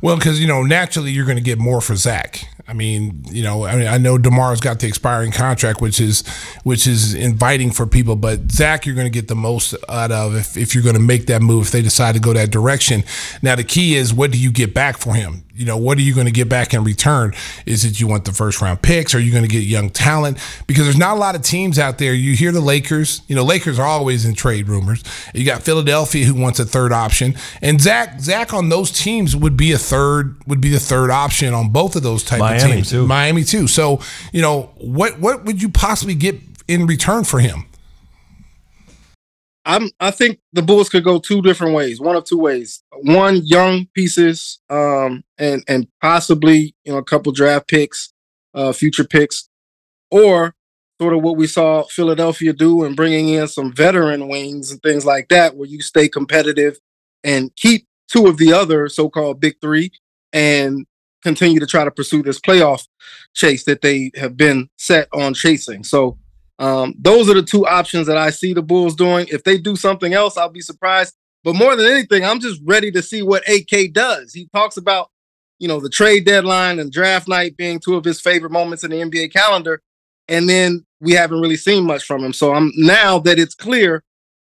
Well, because you know, naturally, you're going to get more for Zach. I mean, you know, I mean, I know Demar's got the expiring contract, which is which is inviting for people, but Zach, you're going to get the most out of if, if you're going to make that move if they decide to go that direction. Now, the key is what do you get back for him? You know, what are you going to get back in return? Is it you want the first round picks? Are you going to get young talent? Because there's not a lot of teams out there. You hear the Lakers. You know, Lakers are always in trade rumors. You got Philadelphia who wants a third option, and Zach Zach on those teams would be a third would be the third option on both of those type Miami of teams. Too. Miami too. So you know what what would you possibly get in return for him? I'm I think the Bulls could go two different ways, one of two ways. One, young pieces, um, and and possibly you know a couple draft picks, uh, future picks, or sort of what we saw Philadelphia do and bringing in some veteran wings and things like that, where you stay competitive and keep two of the other so-called big three and continue to try to pursue this playoff chase that they have been set on chasing. So um, those are the two options that I see the Bulls doing. If they do something else, I'll be surprised. But more than anything, I'm just ready to see what AK does. He talks about, you know, the trade deadline and draft night being two of his favorite moments in the NBA calendar. And then we haven't really seen much from him. So I'm now that it's clear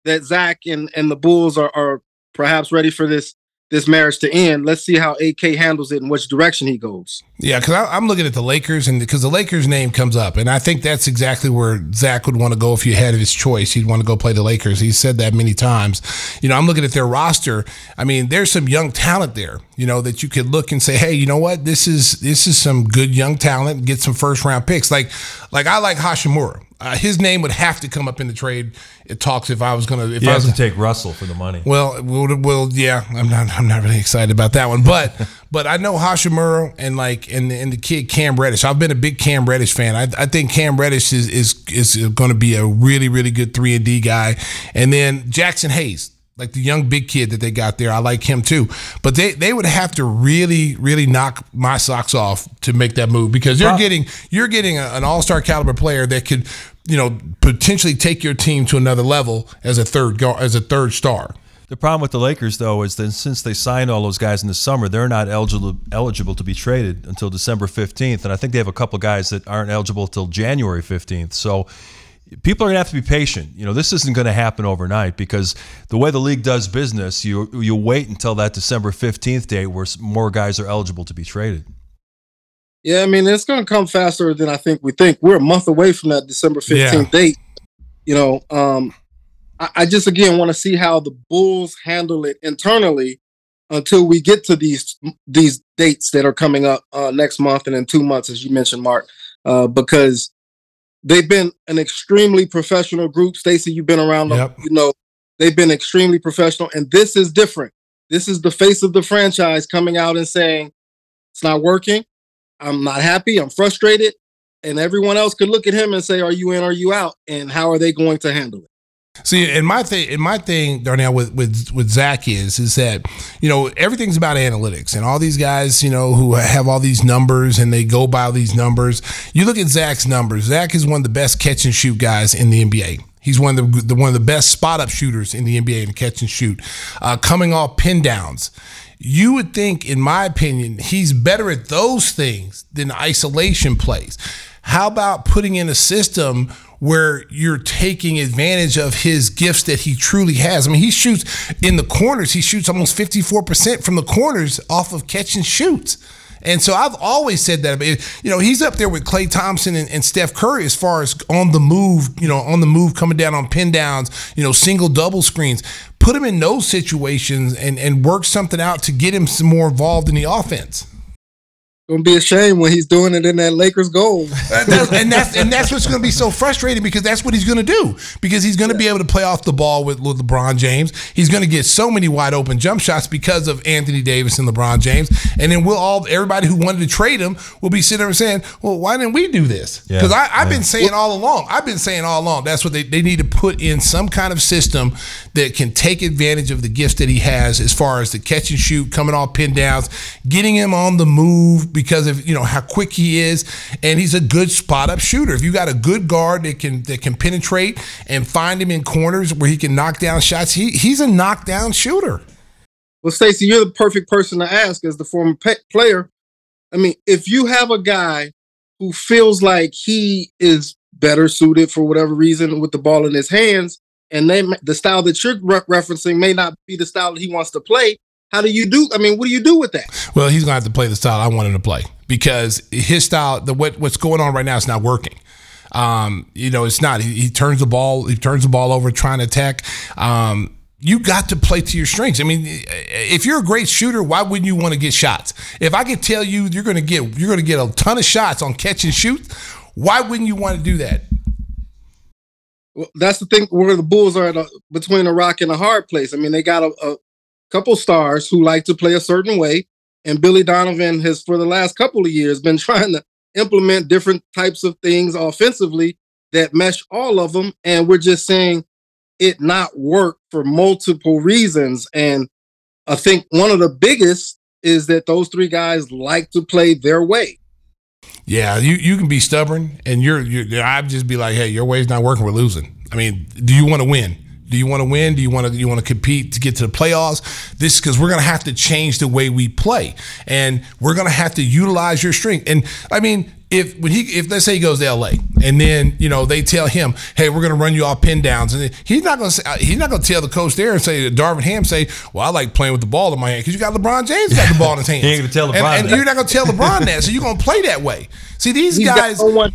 that Zach and, and the Bulls are, are perhaps ready for this this marriage to end. Let's see how AK handles it and which direction he goes. Yeah, because I'm looking at the Lakers, and because the Lakers name comes up, and I think that's exactly where Zach would want to go if you had his choice. He'd want to go play the Lakers. He's said that many times. You know, I'm looking at their roster. I mean, there's some young talent there. You know that you could look and say, hey, you know what? This is this is some good young talent. Get some first round picks. Like like I like Hachimura. Uh, his name would have to come up in the trade it talks if I was gonna if you I was to take Russell for the money. Well, well, well, yeah, I'm not I'm not really excited about that one, but *laughs* but I know Hachimura and like and and the kid Cam Reddish. I've been a big Cam Reddish fan. I, I think Cam Reddish is is is going to be a really really good three and D guy, and then Jaxson Hayes like the young big kid that they got there. I like him too. But they they would have to really really knock my socks off to make that move because you're getting you're getting a, an all star caliber player that could you know potentially take your team to another level as a third as a third star. The problem with the Lakers, though, is that since they signed all those guys in the summer, they're not eligible eligible to be traded until December fifteenth, and I think they have a couple guys that aren't eligible until January fifteenth. So people are going to have to be patient. You know, this isn't going to happen overnight because the way the league does business, you you wait until that December 15th date where more guys are eligible to be traded. Yeah, I mean, it's going to come faster than I think we think. We're a month away from that December 15th yeah. date. You know, um, I, I just again want to see how the Bulls handle it internally until we get to these these dates that are coming up uh, next month and in two months, as you mentioned, Mark. Uh, because they've been an extremely professional group. Stacy, you've been around them, you know, they've been extremely professional. And this is different. This is the face of the franchise coming out and saying, it's not working. I'm not happy. I'm frustrated. And everyone else could look at him and say, Are you in? Are you out? And how are they going to handle it? See, and my thing, and my thing, Darnell, with with with Zach is is that you know everything's about analytics, and all these guys, you know, who have all these numbers and they go by these numbers. You look at Zach's numbers. Zach is one of the best catch and shoot guys in the NBA. He's one of the, the one of the best spot up shooters in the NBA in catch and shoot, uh, coming off pin downs. You would think, in my opinion, he's better at those things than isolation plays. How about putting in a system where you're taking advantage of his gifts that he truly has. I mean, he shoots in the corners. He shoots almost 54% from the corners off of catch and shoots. And so I've always said that. But You know, he's up there with Klay Thompson and, and, Steph Curry as far as on the move, you know, on the move, coming down on pin downs, you know, single double screens. Put him in those situations and, and work something out to get him some more involved in the offense gonna be a shame when he's doing it in that Lakers goal. and that's and that's what's gonna be so frustrating because that's what he's gonna do because he's gonna yeah. be able to play off the ball with, with LeBron James. He's gonna get so many wide open jump shots because of Anthony Davis and LeBron James. And then we'll all everybody who wanted to trade him will be sitting there saying, "Well, why didn't we do this?" Because yeah. I've yeah. been saying all along. I've been saying all along. That's what they they need to put in some kind of system that can take advantage of the gifts that he has as far as the catch and shoot, coming off pin downs, getting him on the move because of you know how quick he is, and he's a good spot up shooter. If you got a good guard that can that can penetrate and find him in corners where he can knock down shots, he he's a knockdown shooter. Well, Stacey, you're the perfect person to ask as the former pe- player. I mean, if you have a guy who feels like he is better suited for whatever reason with the ball in his hands, and they the style that you're re- referencing may not be the style that he wants to play. How do you do? I mean, what do you do with that? Well, he's gonna have to play the style I want him to play because his style, the what what's going on right now, is not working. Um, you know, it's not. He, he, turns the ball. He turns the ball over trying to attack. Um, you got to play to your strengths. I mean, if you're a great shooter, why wouldn't you want to get shots? If I could tell you you're going to get you're going to get a ton of shots on catch and shoot, why wouldn't you want to do that? Well, that's the thing where the Bulls are a, between a rock and a hard place. I mean, they got a, a couple stars who like to play a certain way, and Billy Donovan has, for the last couple of years, been *laughs* trying to implement different types of things offensively that mesh all of them, and we're just saying it not work for multiple reasons. And I think one of the biggest is that those three guys like to play their way. Yeah, you, you can be stubborn, and you're, you're I'd just be like, hey, your way's not working. We're losing. I mean, do you want to win? Do you want to win? Do you want to you want to compete to get to the playoffs? This because we're going to have to change the way we play, and we're going to have to utilize your strength. And I mean, if when he if let's say he goes to LA and then you know they tell him, hey, we're going to run you off pin downs, and he's not going to say uh, he's not going to tell the coach there and say Darvin Ham say, well, I like playing with the ball in my hand because you got LeBron James got the ball in his *laughs* hands. he ain't going to tell LeBron, and, and you're not going to tell LeBron that, so you're going to play that way. See these He's guys. got no one,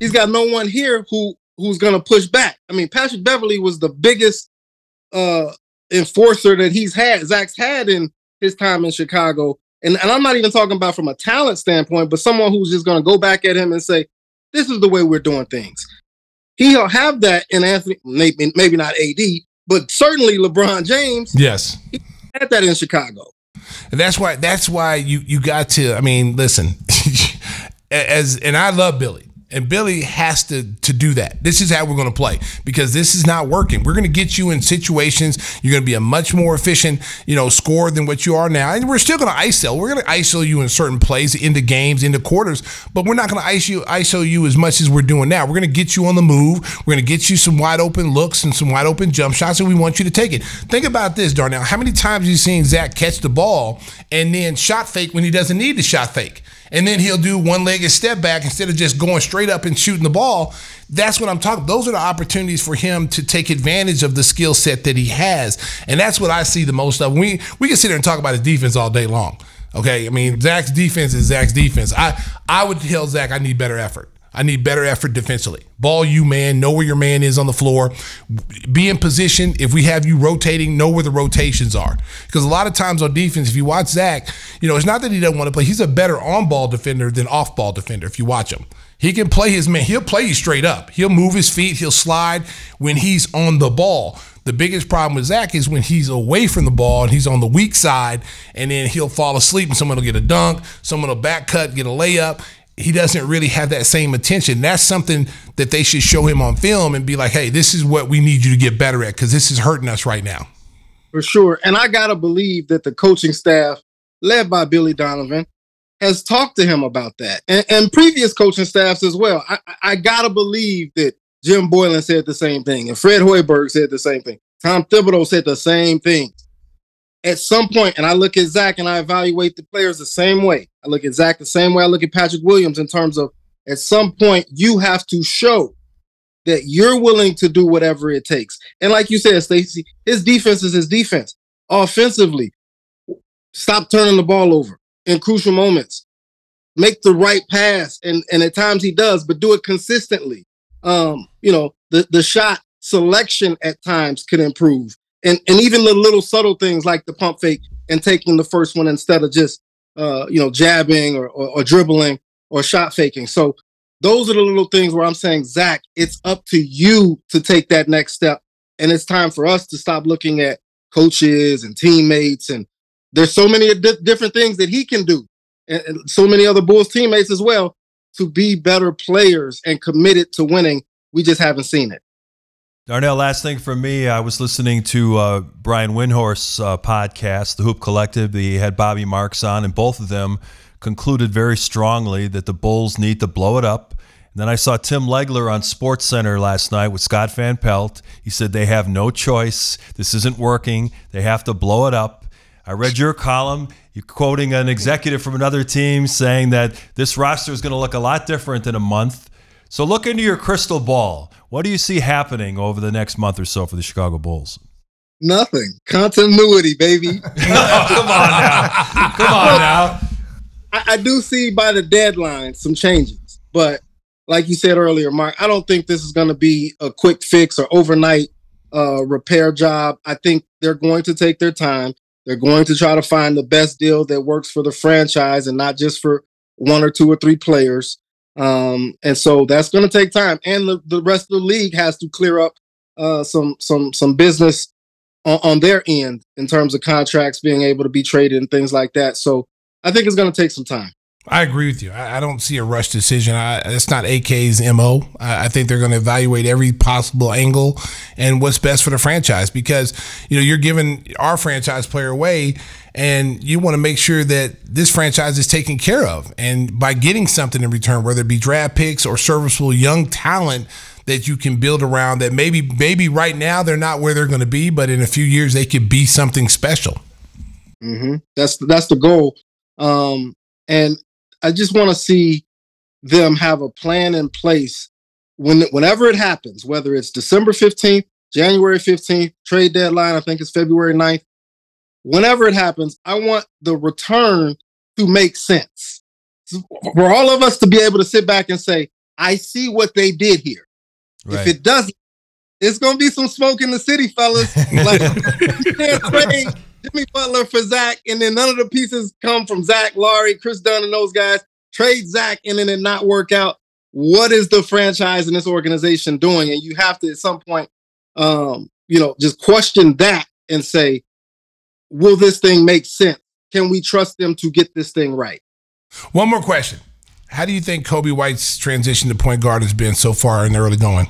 he's got no one here who who's going to push back. I mean, Patrick Beverley was the biggest uh enforcer that he's had, Zach's had in his time in Chicago. And, and I'm not even talking about from a talent standpoint, but someone who's just going to go back at him and say, this is the way we're doing things. He'll have that in Anthony, maybe, maybe not AD, but certainly LeBron James. Yes. He had that in Chicago. And that's why that's why you you got to I mean listen *laughs* as and I love Billy and Billy has to to do that. This is how we're going to play because this is not working. We're going to get you in situations. You're going to be a much more efficient, you know, score than what you are now. And we're still going to ISO. We're going to ISO you in certain plays, into games, into quarters, but we're not going to ISO ISO you as much as we're doing now. We're going to get you on the move. We're going to get you some wide open looks and some wide open jump shots, and we want you to take it. Think about this, Darnell. How many times have you seen Zach catch the ball and then shot fake when he doesn't need the shot fake? And then he'll do one legged step back instead of just going straight up and shooting the ball. That's what I'm talking. Those are the opportunities for him to take advantage of the skill set that he has, and that's what I see the most of. We we can sit there and talk about his defense all day long. Okay, I mean Zach's defense is Zach's defense. I I would tell Zach I need better effort. I need better effort defensively. Ball you, man. Know where your man is on the floor. Be in position. If we have you rotating, know where the rotations are. Because a lot of times on defense, if you watch Zach, you know, it's not that he doesn't want to play. He's a better on ball defender than off ball defender if you watch him. He can play his man. He'll play you straight up. He'll move his feet. He'll slide when he's on the ball. The biggest problem with Zach is when he's away from the ball and he's on the weak side, and then he'll fall asleep and someone will get a dunk, someone will back cut, get a layup, he doesn't really have that same attention. That's something that they should show him on film and be like, hey, this is what we need you to get better at because this is hurting us right now. For sure. And I got to believe that the coaching staff, led by Billy Donovan, has talked to him about that and, and previous coaching staffs as well. I, I got to believe that Jim Boylen said the same thing and Fred Hoiberg said the same thing. Tom Thibodeau said the same thing at some point, and I look at Zach and I evaluate the players the same way. I look at Zach the same way I look at Patrick Williams in terms of at some point you have to show that you're willing to do whatever it takes. And like you said, Stacey, his defense is his defense. Offensively, stop turning the ball over in crucial moments. Make the right pass, and and at times he does, but do it consistently. Um, you know, the the shot selection at times could improve and and even the little subtle things like the pump fake and taking the first one instead of just uh, you know jabbing or, or, or dribbling or shot faking. So those are the little things where I'm saying, Zach, it's up to you to take that next step, and it's time for us to stop looking at coaches and teammates and there's so many di- different things that he can do, and, and so many other Bulls teammates as well to be better players and committed to winning. We just haven't seen it. Darnell, last thing from me, I was listening to uh, Brian Windhorst's uh, podcast, The Hoop Collective. He had Bobby Marks on, and both of them concluded very strongly that the Bulls need to blow it up. And then I saw Tim Legler on Sports Center last night with Scott Van Pelt. He said they have no choice. This isn't working. They have to blow it up. I read your column. You're quoting an executive from another team saying that this roster is going to look a lot different in a month. So look into your crystal ball. What do you see happening over the next month or so for the Chicago Bulls? Nothing. Continuity, baby. oh, *laughs* come on now. Come on now. I, I, do see by the deadline some changes, but like you said earlier, Mark, I don't think this is going to be a quick fix or overnight uh, repair job. I think they're going to take their time. They're going to try to find the best deal that works for the franchise and not just for one or two or three players. Um, and so that's going to take time, and the, the rest of the league has to clear up uh, some some some business on, on, their end in terms of contracts being able to be traded and things like that. So I think it's going to take some time. I agree with you. I, I don't see a rush decision. I, it's not AK's mo. I, I think they're going to evaluate every possible angle and what's best for the franchise because you know you're giving our franchise player away, and you want to make sure that this franchise is taken care of. And by getting something in return, whether it be draft picks or serviceable young talent that you can build around, that maybe maybe right now they're not where they're going to be, but in a few years they could be something special. Mm-hmm. That's that's the goal. Um, and I just want to see them have a plan in place when whenever it happens, whether it's December 15th, January 15th, trade deadline, I think it's February 9th. Whenever it happens, I want the return to make sense. For all of us to be able to sit back and say, I see what they did here. If it doesn't, it's gonna be some smoke in the city, fellas. like *laughs* you can't trade Jimmy Butler for Zach, and then none of the pieces come from Zach, Lauri, Kris Dunn, and those guys. Trade Zach, and then it not work out. What is the franchise and this organization doing? And you have to at some point, um, you know, just question that and say, will this thing make sense? Can we trust them to get this thing right? One more question. How do you think Coby White's transition to point guard has been so far in the early going?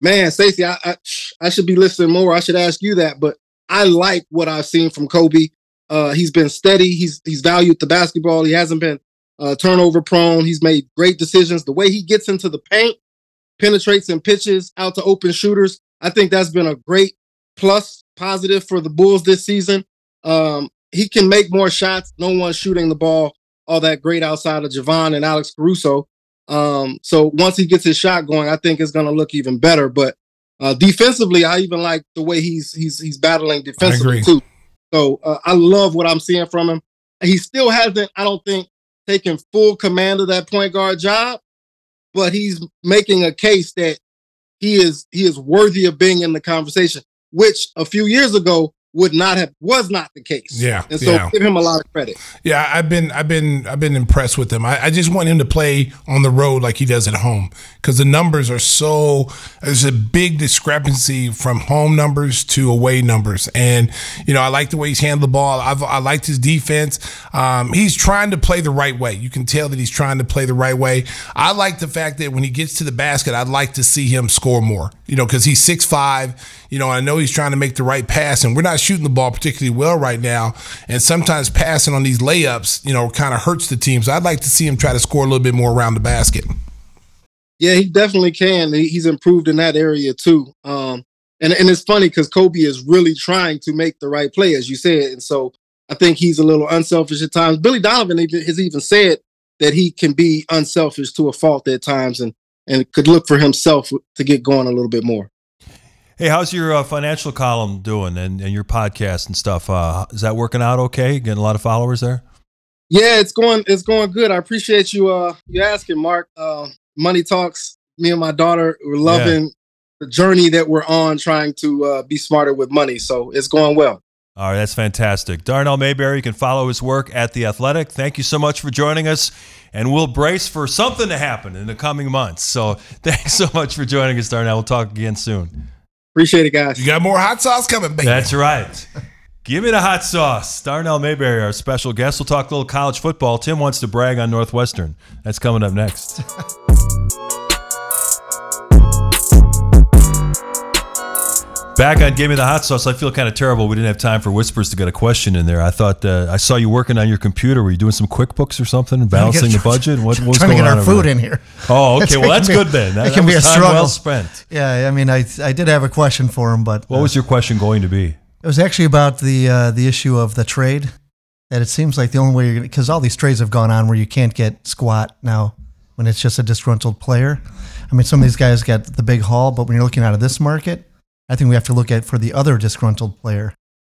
Man, Stacey, I, I, I should be listening more. I should ask you that, but I like what I've seen from Kobe. Uh, he's been steady. He's he's valued the basketball. He hasn't been uh, turnover prone. He's made great decisions. The way he gets into the paint, penetrates and pitches out to open shooters. I think that's been a great plus positive for the Bulls this season. Um, he can make more shots. No one's shooting the ball all that great outside of Jevon and Alex Caruso. Um, so once he gets his shot going, I think it's going to look even better. But uh, defensively, I even like the way he's he's he's battling defensively too. So uh, I love what I'm seeing from him. He still hasn't, I don't think, taken full command of that point guard job, but he's making a case that he is he is worthy of being in the conversation. Which a few years ago would not have was not the case. Yeah, and so yeah. give him a lot of credit. Yeah, I've been I've been I've been impressed with him. I, I just want him to play on the road like he does at home because the numbers are so there's a big discrepancy from home numbers to away numbers, and you know I like the way he's handled the ball. I've, I liked his defense. Um, he's trying to play the right way. You can tell that he's trying to play the right way. I like the fact that when he gets to the basket, I'd like to see him score more. You know, because he's six five. You know, I know he's trying to make the right pass, and we're not shooting the ball particularly well right now. And sometimes passing on these layups, you know, kind of hurts the team. So I'd like to see him try to score a little bit more around the basket. Yeah, he definitely can. He's improved in that area too. Um, and and it's funny because Coby is really trying to make the right play, as you said. And so I think he's a little unselfish at times. Billy Donovan even, has even said that he can be unselfish to a fault at times, and and could look for himself to get going a little bit more. Hey, how's your uh, financial column doing and, and your podcast and stuff? Uh, is that working out okay? Getting a lot of followers there? Yeah, it's going it's going good. I appreciate you uh you asking, Mark. Uh, Money talks. Me and my daughter we're loving yeah. the journey that we're on, trying to uh, be smarter with money. So it's going well. All right, that's fantastic. Darnell Mayberry, you can follow his work at The Athletic. Thank you so much for joining us, and we'll brace for something to happen in the coming months. So *laughs* thanks so much for joining us, Darnell. We'll talk again soon. Appreciate it, guys. You got more hot sauce coming, baby. That's right. Give me the hot sauce. Darnell Mayberry, our special guest. We'll talk a little college football. Tim wants to brag on Northwestern. That's coming up next. *laughs* Back on Give Me the Hot Sauce, I feel kind of terrible. We didn't have time for Whispers to get a question in there. I thought uh, I saw you working on your computer. Were you doing some QuickBooks or something, balancing the budget? What, what trying going to get our food there? in here. Oh, *laughs* okay. Well, that's be- good then. That, It can be a struggle. well spent. Yeah, I mean, I I did have a question for him, but What was your question going to be? It was actually about the uh, the issue of the trade. That it seems like the only way you're going because all these trades have gone on where you can't get squat now when it's just a disgruntled player. I mean, some of these guys got the big haul, but when you're looking out of this market, I think we have to look at for the other disgruntled player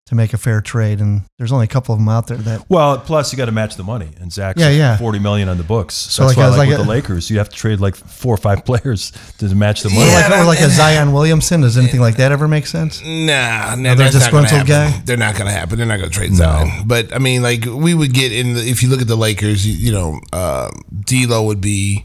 to make a fair trade. And there's only a couple of them out there that Well, plus you got to match the money, and Zach's Yeah, yeah. forty million on the books. So, That's like, why, I like, like with a- the Lakers, you have to trade like four or five *laughs* players to match the money. or like, or like a Zion Williamson. Does anything like that ever make sense? Nah, nah Another that's not gonna disgruntled happen. guy? They're not going to happen. They're not going to trade Zion. But I mean, like we would get in. The, if you look at the Lakers, you, you know, uh, D'Lo would be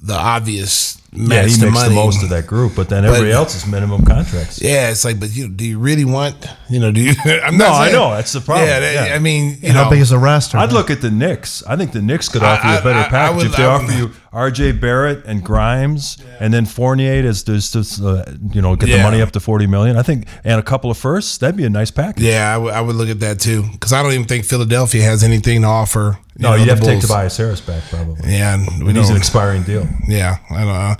the obvious match Yeah, he the makes money. the most of that group, but then But- everybody else is minimum contracts. Yeah, it's like, but you do you really want? You know, do you? *laughs* I'm No, not I know that's the problem. Yeah, that- Yeah. I mean, you And know, how big is the roster? I'd look at the Knicks. I think the Knicks could I- offer you a better I- I package would- if they I would- offer you R.J. Barrett and Grimes, and then Fournier as there's just uh, you know get the money up to forty million. I think and a couple of firsts. That'd be a nice package. Yeah, I would- look at that too because I don't even think Philadelphia has anything to offer. No, know, you'd have to take Bulls. Tobias Harris back probably. Yeah, and we And he's an expiring deal. Yeah, I don't know.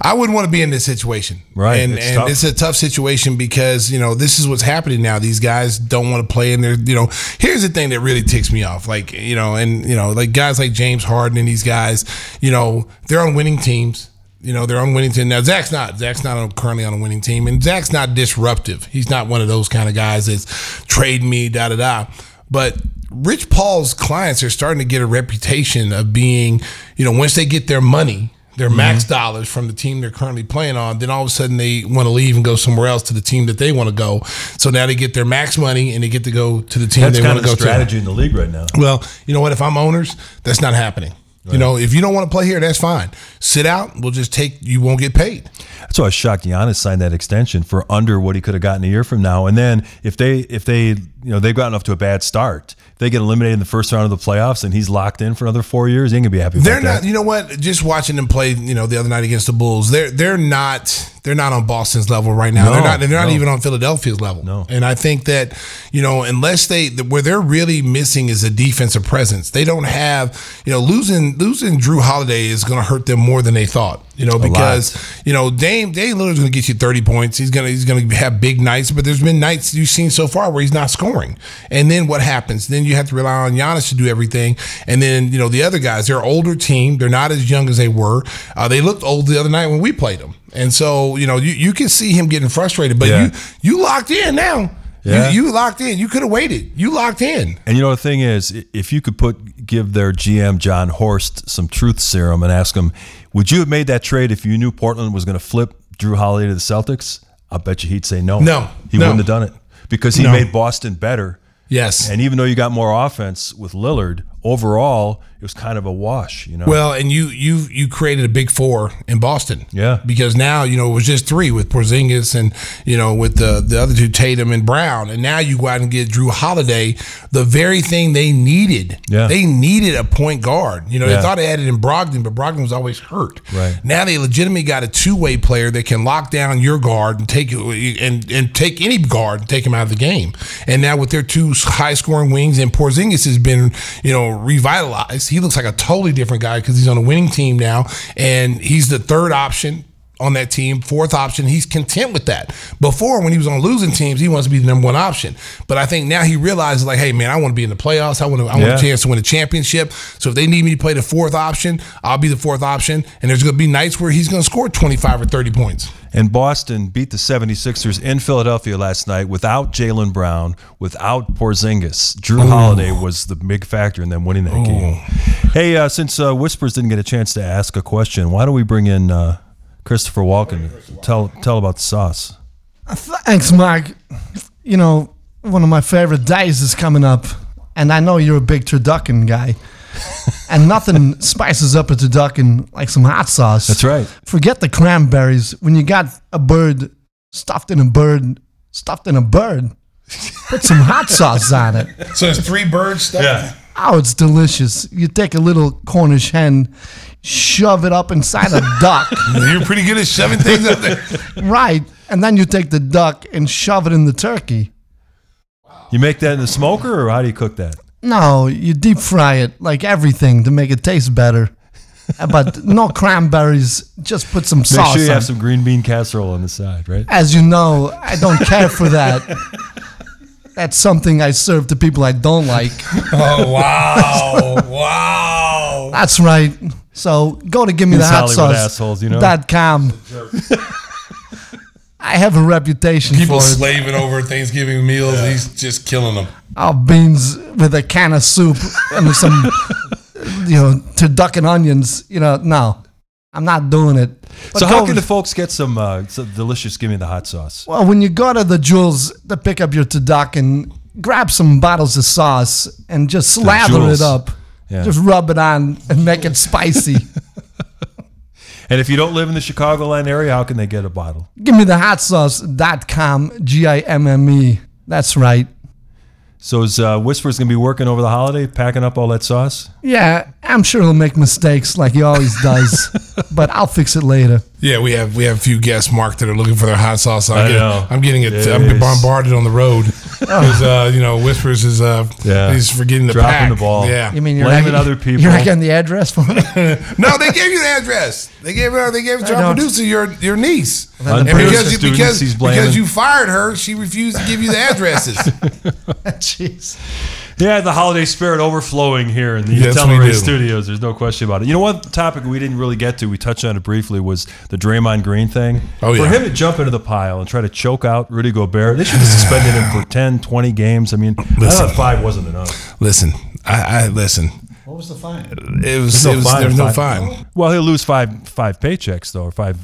I wouldn't want to be in this situation. Right, And it's and it's a tough situation because, you know, this is what's happening now. These guys don't want to play in their, you know, here's the thing that really ticks me off. Like, you know, and, you know, like guys like James Harden and these guys, you know, they're on winning teams. You know, they're on winning team. Now, Zach's not. Zach's not on, currently on a winning team. And Zach's not disruptive. He's not one of those kind of guys that's trade me, da da da. But Rich Paul's clients are starting to get a reputation of being, you know, once they get their money, their max Mm-hmm. dollars from the team they're currently playing on, then all of a sudden they want to leave and go somewhere else to the team that they want to go. So now they get their max money and they get to go to the team That's they kind want of to the go strategy to. in the league right now. Well, you know what? If I'm owners, that's not happening. You know, if you don't want to play here, that's fine. Sit out. We'll just take. You won't get paid. That's why I was shocked Giannis signed that extension for under what he could have gotten a year from now. And then if they if they you know they've gotten off to a bad start, if they get eliminated in the first round of the playoffs and he's locked in for another four years, he ain't gonna be happy. They're not. that. You know what? Just watching them play, you know, the other night against the Bulls, they're they're not they're not on Boston's level right now. No, they're not. They're not no. even on Philadelphia's level. No. And I think that you know, unless they where they're really missing is a defensive presence. They don't have. You know, losing losing Jrue Holiday is going to hurt them more than they thought. You know, because you know Dame Dame Lillard's going to get you thirty points. He's gonna he's going to have big nights, but there's been nights you've seen so far where he's not scoring. And then what happens? Then you have to rely on Giannis to do everything. And then you know the other guys, they're an older team. They're not as young as they were. Uh, they looked old the other night when we played them. And so you know you, you can see him getting frustrated. But Yeah. you you locked in now. Yeah. You, you locked in. You could have waited. You locked in. And you know the thing is, if you could put give their GM Jon Horst some truth serum and ask him, would you have made that trade if you knew Portland was going to flip Jrue Holiday to the Celtics? I bet you he'd say no. No, he no. wouldn't have done it because he No. made Boston better. Yes. And even though you got more offense with Lillard, overall it was kind of a wash. You know. Well, and you you you created a big four in Boston. Yeah. Because now you know it was just three with Porzingis and you know with the the other two Tatum and Brown, and now you go out and get Jrue Holiday, the very thing they needed. Yeah. They needed a point guard. You know Yeah. they thought they had it in Brogdon, but Brogdon was always hurt. Right. Now they legitimately got a two way player that can lock down your guard and take and and take any guard and take him out of the game. And now with their two high scoring wings and Porzingis has been you know revitalized. He looks like a totally different guy because he's on a winning team now, and he's the third option. On that team, fourth option, he's content with that. Before, when he was on losing teams, he wants to be the number one option. But I think now he realizes, like, hey man, I want to be in the playoffs. I want to, I want Yeah. a chance to win a championship. So if they need me to play the fourth option, I'll be the fourth option. And there's going to be nights where he's going to score 25 or 30 points. And Boston beat the 76ers in Philadelphia last night without Jaylen Brown, without Porzingis. Jrue Holiday was the big factor in them winning that game. Hey, uh, since uh, Whispers didn't get a chance to ask a question, why don't we bring in uh, Christopher Walken? Tell tell about the sauce. Thanks, Mark. You know, one of my favorite days is coming up, and I know you're a big turducken guy. *laughs* and nothing spices up a turducken like some hot sauce. That's right. Forget the cranberries. When you got a bird stuffed in a bird, stuffed in a bird, put some hot *laughs* sauce on it. So there's three birds stuffed. Yeah. Oh, it's delicious. You take a little Cornish hen, shove it up inside a duck. *laughs* You're pretty good at shoving things up there. right. And then you take the duck and shove it in the turkey. You make that in the smoker, or how do you cook that? No, you deep fry it like everything to make it taste better. Uh, but *laughs* no cranberries. Just put some Make sauce. sure you on. have some green bean casserole on the side, right? As you know, I don't care for that. *laughs* That's something I serve to people I don't like. *laughs* Oh, wow. wow. That's right. So go to give me These the hot Hollywood sauce. assholes, you know? Dot com. I have a reputation People for it. slaving over Thanksgiving meals. He's just killing them. Oh, beans with a can of soup and some, you know, to duck and onions. You know, no, I'm not doing it. But so how can the folks get some, uh, some delicious? Give me the hot sauce. Well, when you go to the Jules to pick up your turducken, grab some bottles of sauce and just slather it up. Yeah. Just rub it on and make it spicy. *laughs* And if you don't live in the Chicagoland area, how can they get a bottle? Give me the hot sauce.com, G I M M E. That's right. So is uh, Whispers going to be working over the holiday, packing up all that sauce? Yeah, I'm sure he'll make mistakes like he always does, *laughs* but I'll fix it later. Yeah, we have we have a few guests, Mark, that are looking for their hot sauce. I'm I getting, know. I'm getting it. It I'm is. bombarded on the road *laughs* because uh, you know Whispers is uh Yeah. he's forgetting the Dropping pack. the ball. Yeah, You mean you're Blaming not, other *laughs* people. You're not getting the address for it? *laughs* no, they gave you the address. They gave her. They gave it to our producer, your your niece. then And because you, students because because you fired her, she refused to give you the addresses. Jeez. Yeah, the holiday spirit overflowing here in the Yes, we Teleray studios. There's no question about it. You know what topic we didn't really get to, we touched on it briefly, was the Draymond Green thing. Oh, yeah. For him to jump into the pile and try to choke out Rudy Gobert, they should have suspended him for 10, 20 games. I mean, I Listen. thought five wasn't enough. listen, I, I listen. What was the fine? It was There's no it was fine there was no fine. fine. Well, he'll lose five five paychecks, though, or five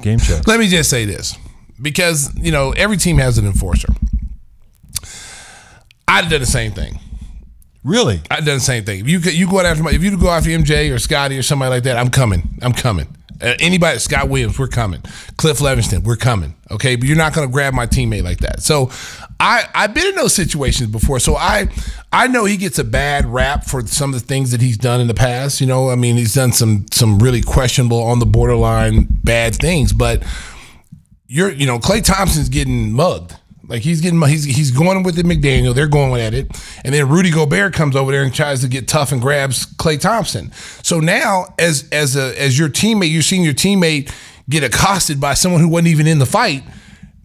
game checks. Let me just say this, because you know every team has an enforcer. I'd done the same thing. Really? I've done the same thing. If you could- you go after my, if you go after MJ or Scottie or somebody like that, I'm coming. I'm coming. Uh, anybody, Scott Williams, we're coming. Cliff Levingston, we're coming. Okay, but you're not going to grab my teammate like that. So, I I've been in those situations before. So I I know he gets a bad rap for some of the things that he's done in the past. You know, I mean, he's done some some really questionable, on the borderline bad things. But you're you know Klay Thompson's getting mugged. Like he's getting he's he's going with the McDaniel. They're going at it, and then Rudy Gobert comes over there and tries to get tough and grabs Klay Thompson. So now, as as a as your teammate, you're seeing your teammate get accosted by someone who wasn't even in the fight.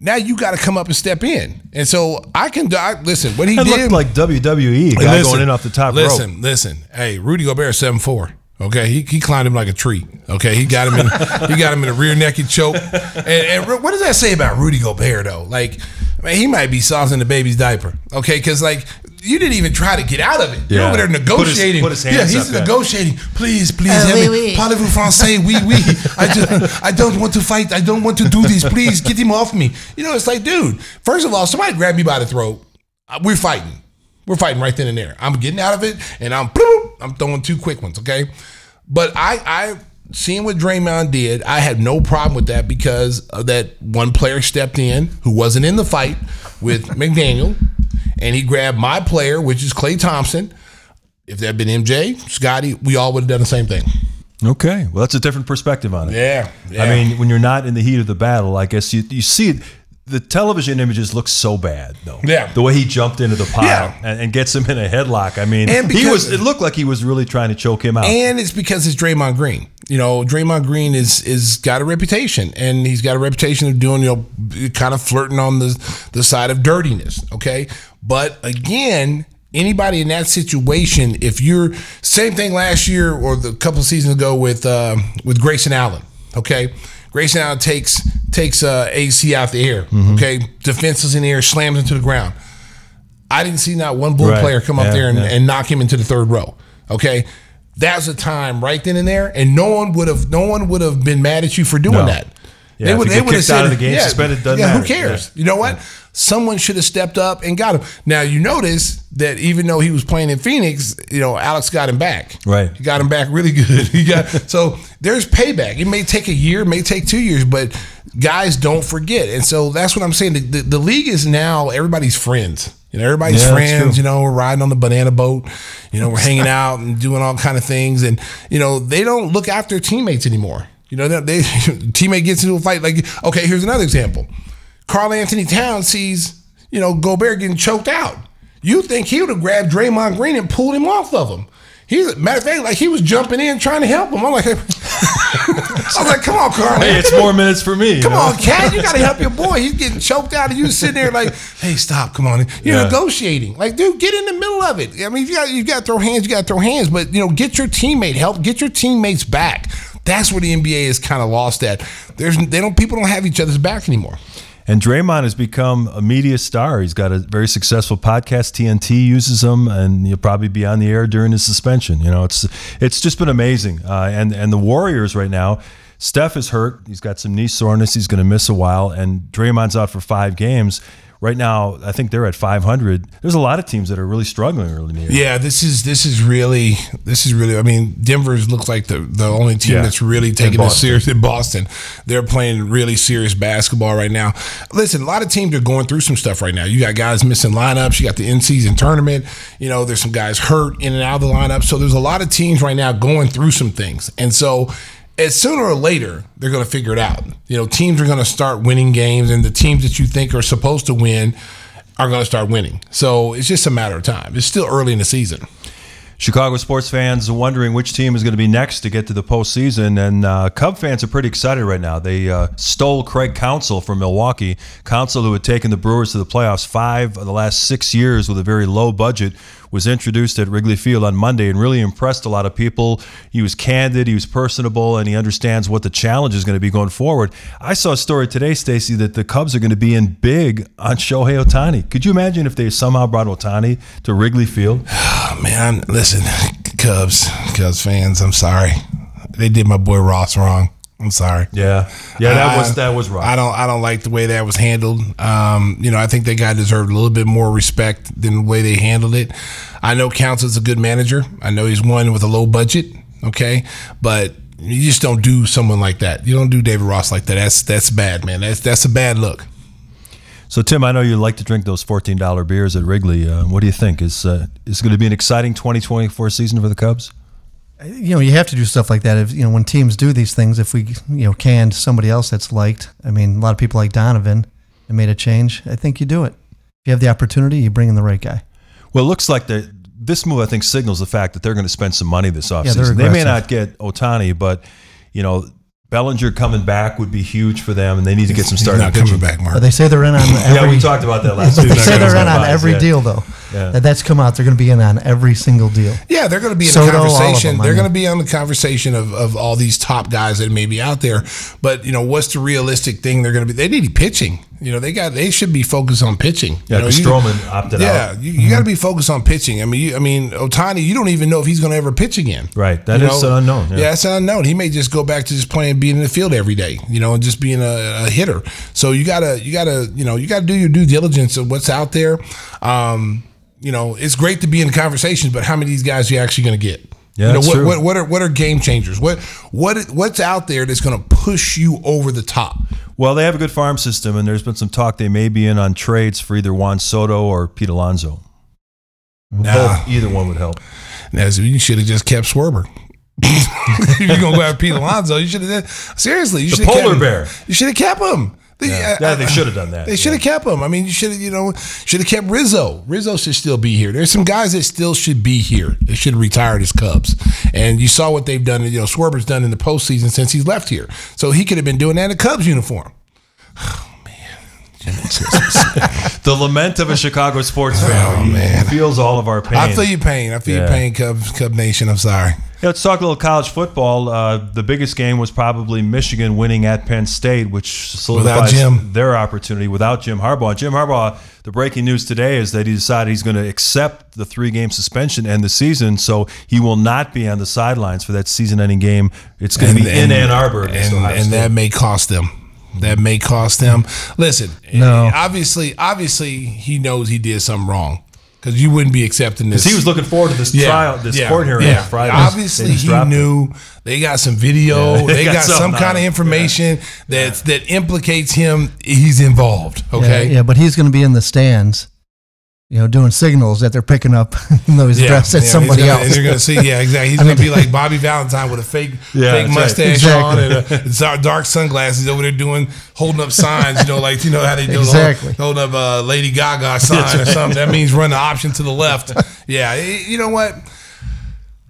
Now you got to come up and step in. And so I can I, listen. What he It did looked like WWE guy Listen, going in off the top listen, rope. Listen, listen. Hey, Rudy Gobert seven four. Okay, he, he climbed him like a tree. Okay, he got him in *laughs* he got him in a rear naked choke. And, and what does that say about Rudy Gobert though? Like, man, he might be soft in the baby's diaper. Okay, because like you didn't even try to get out of it. Yeah. You're over there Put his- negotiating. put his yeah, he's up, yeah. negotiating. Please, please, Uh, help oui, me. oui. Parlez-vous français? Oui, oui. I just, I don't want to fight. I don't want to do this. Please get him off me. You know, it's like, dude. First of all, somebody grab me by the throat. uh, We're fighting. We're fighting right then and there. I'm getting out of it, and I'm I'm throwing two quick ones. Okay, but I I seeing what Draymond did, I had no problem with that because of that one player stepped in who wasn't in the fight with *laughs* McDaniel, and he grabbed my player, which is Klay Thompson. If that had been MJ, Scottie, we all would have done the same thing. Okay, well, that's a different perspective on it. Yeah, yeah. I mean, when you're not in the heat of the battle, I guess you you see it. The television images look so bad, though. Yeah. the way he jumped into the pile Yeah. and, and gets him in a headlock. I mean, And he was. It looked like he was really trying to choke him out. And it's because it's Draymond Green. You know, Draymond Green is is got a reputation, and he's got a reputation of doing you know kind of flirting on the the side of dirtiness. Okay, but again. Anybody in that situation, if you're same thing last year or the couple of seasons ago with uh, with Grayson Allen, okay, Grayson Allen takes takes uh, AC out the air, Mm-hmm. okay, defenses in the air, slams into the ground. I didn't see not one bull Right. player come up there and, yeah. and knock him into the third row. Okay. That's a time right then and there, and no one would have no one would have been mad at you for doing No. that. Yeah, if you get would have kicked out of the game, suspended, doesn't yeah, who matter. cares? Yeah. You know what? Someone should have stepped up and got him. Now you notice that even though he was playing in Phoenix, you know Alex got him back. Right. He got him back really *laughs* good. He got so there's payback. It may take a year, may take two years, but guys don't forget. And so that's what I'm saying. The, the, the league is now everybody's friends. You know, everybody's Yeah, friends. You know, we're riding on the banana boat. You know, we're hanging *laughs* out and doing all kind of things. And you know, they don't look after teammates anymore. You know, they, they *laughs* teammate gets into a fight. Like, okay, here's another example. Karl-Anthony Towns sees, you know, Gobert getting choked out. You think he would have grabbed Draymond Green and pulled him off of him. He's matter of fact, like he was jumping in trying to help him. I'm like, *laughs* I was like, come on, Carl. hey, it's more minutes for me. you Come know? on, cat, you gotta help your boy. He's getting choked out, and you sitting there like, "Hey, stop! Come on!" You're Yeah. negotiating, like, dude, get in the middle of it. I mean, you got you got to throw hands, you got to throw hands, but you know, get your teammate help, get your teammates back. That's where the NBA is kind of lost at. There's they don't people don't have each other's back anymore. And Draymond has become a media star. He's got a very successful podcast. TNT uses him, and he'll probably be on the air during his suspension. You know, it's it's just been amazing. Uh, and and the Warriors right now, Steph is hurt. He's got some knee soreness. He's going to miss a while. And Draymond's out for five games. Right now, I think they're at 500. There's a lot of teams that are really struggling early in the year. Yeah, this is this is really this is really. I mean, Denver's looks like the the only team Yeah. that's really taking In it serious in Boston. They're playing really serious basketball right now. Listen, a lot of teams are going through some stuff right now. You got guys missing lineups. You got the in season tournament. You know, there's some guys hurt in and out of the lineup. So there's a lot of teams right now going through some things, and so. As sooner or later, they're going to figure it out. You know, teams are going to start winning games, and the teams that you think are supposed to win are going to start winning. So it's just a matter of time. It's still early in the season. Chicago sports fans are wondering which team is going to be next to get to the postseason, and uh, Cub fans are pretty excited right now. They uh, stole Craig Counsell from Milwaukee. Counsell, who had taken the Brewers to the playoffs five of the last six years with a very low budget, was introduced at Wrigley Field on Monday and really impressed a lot of people. He was candid, he was personable, and he understands what the challenge is going to be going forward. I saw a story today, Stacey, that the Cubs are going to be in big on Shohei Ohtani. Could you imagine if they somehow brought Ohtani to Wrigley Field? *sighs* Man, listen, Cubs, Cubs fans, I'm sorry. They did my boy Ross wrong. I'm sorry. Yeah, yeah, that I- was that was rough. I don't I don't like the way that was handled. Um, you know, I think that guy deserved a little bit more respect than the way they handled it. I know Counsell's a good manager. I know he's one with a low budget. Okay, but you just don't do someone like that. You don't do David Ross like that. That's that's bad, man. That's that's a bad look. So Tim, I know you like to drink those fourteen dollar beers at Wrigley. Uh, what do you think? Is uh, is going to be an exciting twenty twenty four season for the Cubs? You know, you have to do stuff like that. If you know, when teams do these things, if we you know canned somebody else that's liked, I mean, a lot of people like Donovan and made a change. I think you do it. If you have the opportunity, you bring in the right guy. Well, it looks like the this move I think signals the fact that they're going to spend some money this offseason. they're they may not get Ohtani, but you know Bellinger coming back would be huge for them, and they need to get some He's starting not pitching. coming back, Mark. But they say they're in on every. *laughs* yeah, we talked about that last But *laughs* they say they're in on every yeah. deal, though. Yeah. That that's come out. They're going to be in on every single deal. Yeah, they're going to be in Soto, the all of conversation. them, They're mean. going to be on the conversation of, of all these top guys that may be out there. But you know, what's the realistic thing they're going to be? They need pitching. You know, they got they should be focused on pitching. Yeah, you know, you- Stroman opted yeah, out. you, you got to be focused on pitching. I mean, you, I mean, Ohtani, you don't even know if he's going to ever pitch again. Right, that That is an unknown. Yeah. Yeah. it's an unknown. He may just go back to just playing, being in the field every day, you know, and just being a, a hitter. So you gotta, you gotta, you know, you gotta do your due diligence of what's out there. Um, you know, it's great to be in conversations, but how many of these guys are you actually going to get? Yeah, you know, what, what what are what are game changers? What what what's out there that's going to push you over the top? Well, they have a good farm system, and there's been some talk they may be in on trades for either Juan Soto or Pete Alonso. Nah. Both, either one would help. Now, so you should have just kept Schwarber. *laughs* if you're gonna go after Pete Alonso, you should have. Seriously, you The should have polar kept him. bear. You should have kept him. The- Yeah. I- Yeah, uh, they should have done that. They should have kept him. I mean, you should have, you know, should have kept Rizzo. Rizzo should still be here. There's some guys that still should be here. They should have retired as Cubs. And you saw what they've done. You know, Schwarber's done in the postseason since he's left here. So he could have been doing that in a Cubs uniform. *laughs* The lament of a Chicago sports fan. Oh, He man. feels all of our pain. I feel your pain. I feel your pain, Cubs, Cub Nation. I'm sorry. Yeah, let's talk a little college football. Uh, the biggest game was probably Michigan winning at Penn State, which solidifies Jim. their opportunity without Jim Harbaugh. Jim Harbaugh, the breaking news today is that he decided he's going to accept the three game suspension and the season, so he will not be on the sidelines for that season ending game. It's going to be in Ann Arbor. and, and that may cost them. That may cost them. Listen, No. obviously, obviously, he knows he did something wrong because you wouldn't be accepting this. He was looking forward to this trial, this court hearing on Friday. Obviously, he dropped it. knew they got some video. Yeah, *laughs* they they got got, some kind of it. information that that implicates him. He's involved. Yeah, Okay. Yeah, but he's going to be in the stands, you know, doing signals that they're picking up, *laughs* even though he's addressed at he's somebody gonna- else. You're gonna see, yeah, exactly. He's *laughs* gonna be like Bobby Valentine with a fake, *laughs* Yeah, fake right. mustache Exactly. on and dark, sunglasses over there doing, holding up signs. You know, like you know how they do, Exactly. hold, holding up a Lady Gaga sign or something. That means run the option to the left. Yeah, you know what,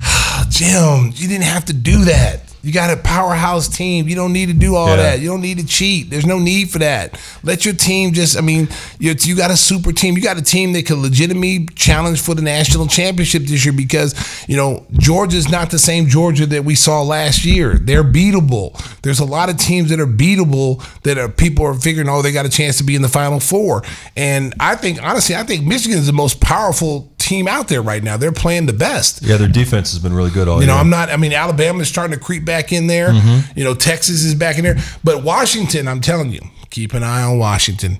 *sighs* Jim, you didn't have to do that. You got a powerhouse team. You don't need to do all Yeah. that. You don't need to cheat. There's no need for that. Let your team just, I mean, you, you got a super team. You got a team that could legitimately challenge for the national championship this year because, you know, Georgia's not the same Georgia that we saw last year. They're beatable. There's a lot of teams that are beatable that are people are figuring, oh, they got a chance to be in the final four. And I think, honestly, I think Michigan is the most powerful team out there right now. They're playing the best. Yeah, their defense has been really good all You know. I'm not. I mean, Alabama's starting to creep back back in there. Mhm. You know, Texas is back in there. But Washington, I'm telling you, keep an eye on Washington.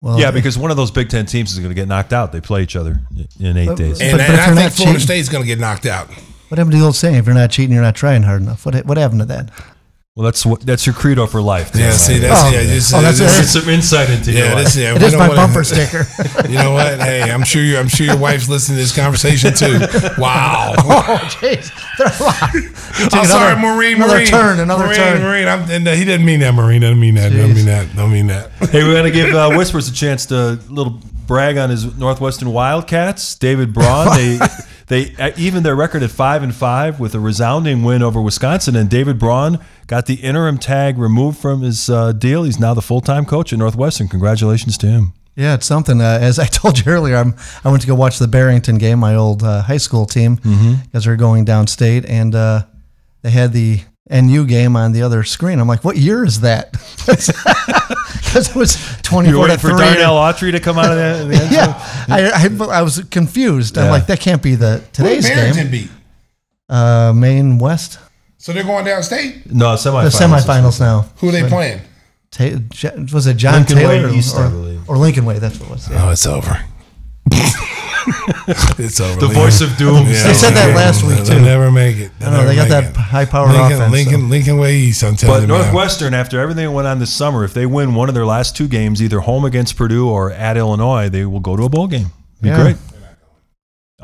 Well, yeah, because one of those Big Ten teams is going to get knocked out. They play each other in eight But- days. And, But- but if I think Florida cheating- State's going to get knocked out. What happened to the old saying? If you're not cheating, you're not trying hard enough. What what happened to that? Well, that's what that's your credo for life. Yeah, Tim. see, that's Oh. yeah. Just, Oh, that's just- it. Get some insight into your Yeah, life. this, yeah, It is my wanna- bumper sticker. *laughs* You know what? Hey, I'm sure you. I'm sure your wife's listening to this conversation too. *laughs* Wow. oh, jeez. I'm *laughs* sorry, another- Marine. Another Marine, turn. Another Marine, turn. Marine. I'm, and, uh, he didn't mean that, Marine. Doesn't mean that. Don't mean that. Don't mean that. Hey, we're going to give uh, Whispers a chance to little brag on his Northwestern Wildcats. David Braun, they *laughs* they uh, even their record at five and five with a resounding win over Wisconsin. And David Braun got the interim tag removed from his uh, deal. He's now the full time coach at Northwestern. Congratulations to him. Yeah, it's something. Uh, as I told you earlier, I'm, I went to go watch the Barrington game, my old uh, high school team, because Mm-hmm. they're going downstate, and uh, they had the NU game on the other screen. I'm like, what year is that? *laughs* *laughs* Because it was 24 You're waiting to for 3. Darnell Autry to come out of the, the *laughs* end zone? yeah, I, I, I was confused. I'm like, that can't be the today's Barrington game. beat. Uh, Maine West, So they're going downstate. No, semifinals. the semifinals. semifinals now. Who are they playing? Ta- was it John Lincoln Taylor Way or, East, I or, believe. or Lincoln Way? That's what it was. yeah. Oh, it's over. *laughs* *laughs* it's over. The voice of doom. *laughs* They said that last week, too. They'll too. never make it. They'll I know they got that it. high power Lincoln, offense. Lincoln, so. Lincoln Way East. I'm telling But you, man. Northwestern, after everything that went on this summer, if they win one of their last two games, either home against Purdue or at Illinois, they will go to a bowl game. Be Yeah. great.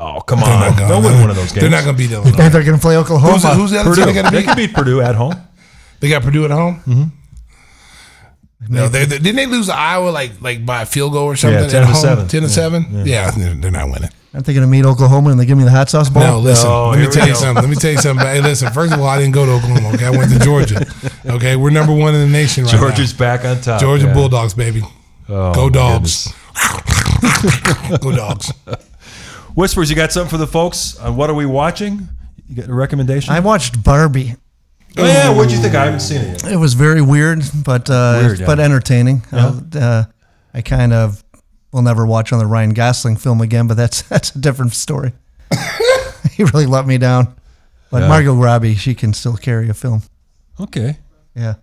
Oh, come They're not on. gonna- They'll win one of those games. They're not going to beat I Illinois. they're going to play Oklahoma. Who's, the- who's the other team they going to They beat? can beat Purdue at home. They got Purdue at home. Mm-hmm. No, they, they- didn't they lose to Iowa like like by a field goal or something? Yeah, at 10 to home? 7. Ten to Yeah, seven. yeah. Yeah, they're, they're not winning. Aren't they going to meet Oklahoma and they give me the hot sauce bowl? No, listen. No, let me here we tell you go. something. Let me tell you something. Hey, listen. First of all, I didn't go to Oklahoma. Okay, I went to Georgia. *laughs* Okay, we're number one in the nation right Georgia's back on top. Georgia yeah. Bulldogs, baby. Oh, Go dogs. *laughs* Go dogs. Whispers, you got something for the folks on what are we watching? You got a recommendation? I watched Barbie. Oh, yeah. What'd you think? I haven't seen it yet. It was very weird, but uh, Weird, yeah. but entertaining. Yeah. Uh, I kind of will never watch another Ryan Gosling film again, but that's *laughs* that's a different story. *laughs* he really let me down. But Yeah. Margot Robbie, she can still carry a film. Okay. Yeah.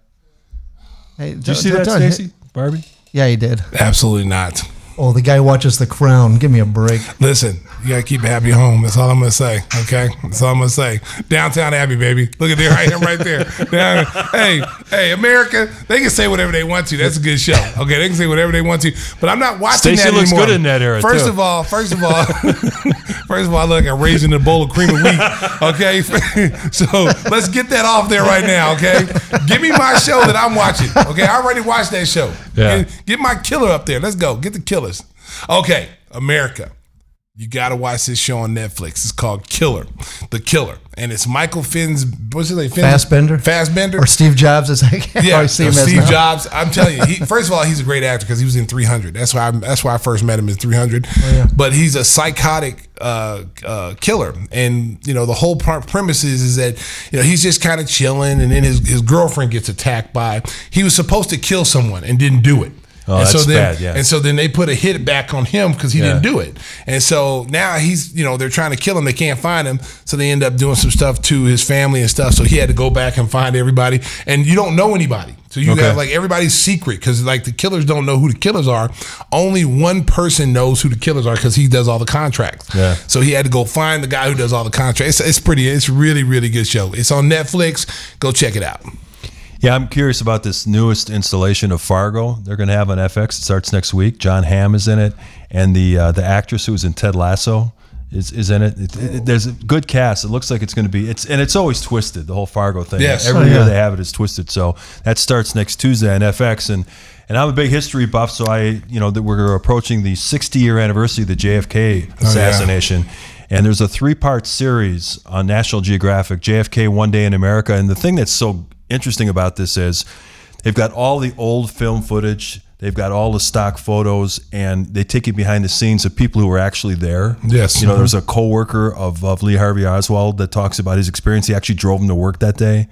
Hey, Did you see that, Stacey? Barbie? Yeah, he did. Absolutely not. Oh, the guy watches The Crown. Give me a break. Listen, you gotta keep a happy home. That's all I'm gonna say. Okay, that's all I'm gonna say. Downton Abbey, baby. Look at there, I am right there. *laughs* Down- hey, hey, America. They can say whatever they want to. That's a good show. Okay, they can say whatever they want to. But I'm not watching Stacey that looks anymore. good in that era, First too. of all, first of all, *laughs* first of all, I look like I'm raising a bowl of cream of wheat. Okay, *laughs* so let's get that off there right now. Okay, give me my show that I'm watching. Okay, I already watched that show. Yeah. Get, get my killer up there. Let's go. Get the killers. Okay, America. You got to watch this show on Netflix. It's called Killer, The Killer, and it's Michael Finn's. What's his name? Finn's- Fassbender? Fassbender. Or Steve Jobs, as I *laughs* *laughs* Yeah, him Steve now. Jobs. I'm telling you, he, *laughs* first of all, he's a great actor because he was in 300. That's why I, that's why I first met him in 300. Oh, yeah. But he's a psychotic uh, uh, killer, and you know the whole premise is, is that you know he's just kind of chilling, and then his his girlfriend gets attacked by. He was supposed to kill someone and didn't do it. Oh, and that's so then, bad, yeah. And so then they put a hit back on him because he Yeah. didn't do it. And so now he's, you know, they're trying to kill him. They can't find him. So they end up doing some stuff to his family and stuff. So he had to go back and find everybody. And you don't know anybody. So you Okay. have like everybody's secret because like the killers don't know who the killers are. Only one person knows who the killers are because he does all the contracts. Yeah. So he had to go find the guy who does all the contracts. It's, it's pretty. It's really really good show. It's on Netflix. Go check it out. Yeah, I'm curious about this newest installation of Fargo. They're going to have on FX. It starts next week. Jon Hamm is in it, and the uh, the actress who was in Ted Lasso is, is in it. It, it. There's a good cast. It looks like it's going to be. It's and it's always twisted. The whole Fargo thing. Yes. Every Oh, year they have it is twisted. So that starts next Tuesday on FX, and and I'm a big history buff. So I, you know, that we're approaching the 60 year anniversary of the JFK Oh, assassination. And there's a three part series on National Geographic, JFK One Day in America. And the thing that's so interesting about this is they've got all the old film footage, they've got all the stock photos, and they take you behind the scenes of people who were actually there. Yes. You know, there's mm-hmm. a co worker of, of Lee Harvey Oswald that talks about his experience. He actually drove him to work that day.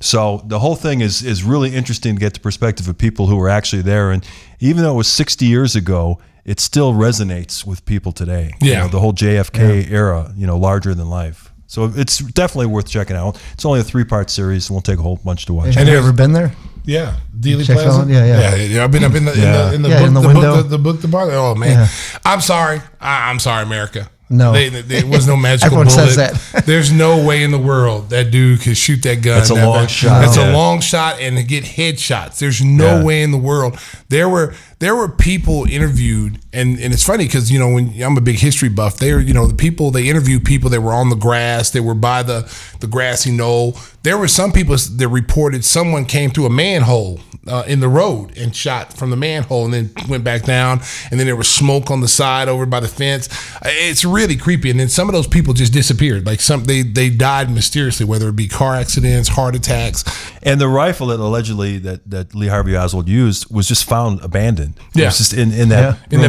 So the whole thing is is really interesting to get the perspective of people who were actually there. And even though it was 60 years ago, it still resonates with people today. You Yeah. know, the whole JFK era, you know, larger than life. So it's definitely worth checking out. It's only a three part series. It won't take a whole bunch to watch. Have you ever been there? Yeah, Dealey Check Plaza. out- yeah, yeah. yeah, I've been up in the Yeah. in the, in the Yeah, book, in the the, window. book the, the book department. Oh man, Yeah. I'm sorry. I, I'm sorry, America. No. they, they- there was no magical *laughs* Everyone bullet. says that. *laughs* There's no way in the world that dude could shoot that gun. That's a that long fast. shot. That's Yeah. a long shot, and to get headshots. There's no Yeah. way in the world. There were there were people interviewed, and and it's funny because you know when I'm a big history buff. they're you know the people they interviewed people that were on the grass. They were by the the grassy knoll. There were some people that reported someone came through a manhole uh, in the road and shot from the manhole and then went back down. And then there was smoke on the side over by the fence. It's really creepy. And then some of those people just disappeared. Like some they they died mysteriously, whether it be car accidents, heart attacks. And the rifle that allegedly that, that Lee Harvey Oswald used was just found abandoned. It Yeah. was just in, in that Yeah. In the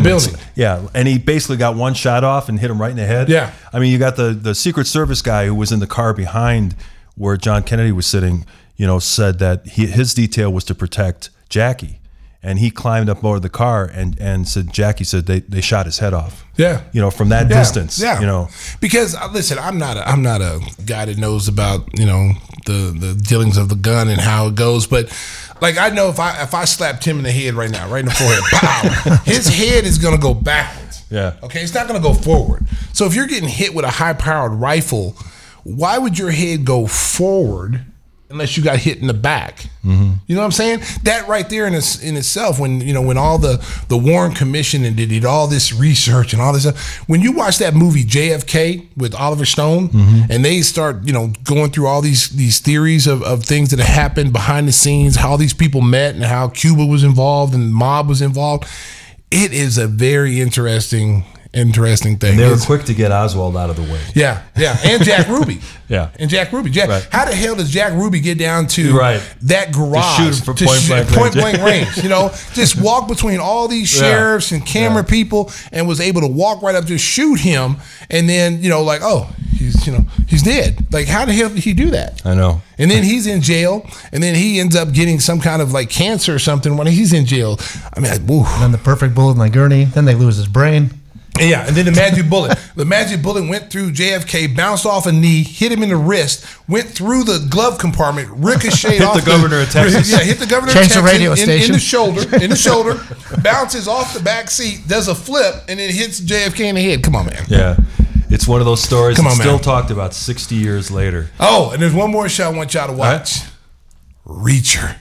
Yeah. And he basically got one shot off and hit him right in the head. Yeah. I mean, you got the, the Secret Service guy who was in the car behind where John Kennedy was sitting, you know, said that he, his detail was to protect Jackie. And he climbed up over the car and, and said, Jackie said they, they shot his head off. Yeah. You know, from that Yeah, distance. Yeah, You know, because uh, listen, I'm not a I'm not a guy that knows about you know the the dealings of the gun and how it goes, but like I know if I if I slapped him in the head right now, right in the forehead, *laughs* pow, his head is gonna go backwards. Yeah. Okay, it's not gonna go forward. So if you're getting hit with a high powered rifle, why would your head go forward? Unless you got hit in the back, Mm-hmm. you know what I'm saying? That right there in its, in itself, when you know when all the the Warren Commission and did, did all this research and all this stuff, when you watch that movie JFK with Oliver Stone, Mm-hmm. and they start you know going through all these these theories of, of things that happened behind the scenes, how these people met and how Cuba was involved and the mob was involved, it is a very interesting interesting thing. they were It's- quick to get Oswald out of the way. yeah, yeah, and Jack *laughs* Ruby. Yeah. and Jack Ruby. Jack, Right. how the hell does Jack Ruby get down to Right. that garage shoot him from point blank point range. blank range? You know, just walk between all these Yeah. sheriffs and camera people, and was able to walk right up to shoot him, and then you know, like, oh, he's you know, he's dead. Like, how the hell did he do that? I know. And then he's in jail, and then he ends up getting some kind of like cancer or something when he's in jail. I mean, like, woo. And then the perfect bullet in the gurney. Then they lose his brain. Yeah, and then the magic bullet. The magic bullet went through JFK, bounced off a knee, hit him in the wrist, went through the glove compartment, ricocheted Hit off the governor of *laughs* Texas. Yeah, hit the governor Changed the of Texas radio in, in station. the shoulder, in the *laughs* shoulder, bounces off the back seat, does a flip, and then hits JFK in the head. Come on, man. Yeah. It's one of those stories Come that's on, still man. talked about 60 years later. Oh, and there's one more show I want y'all to watch. Reacher.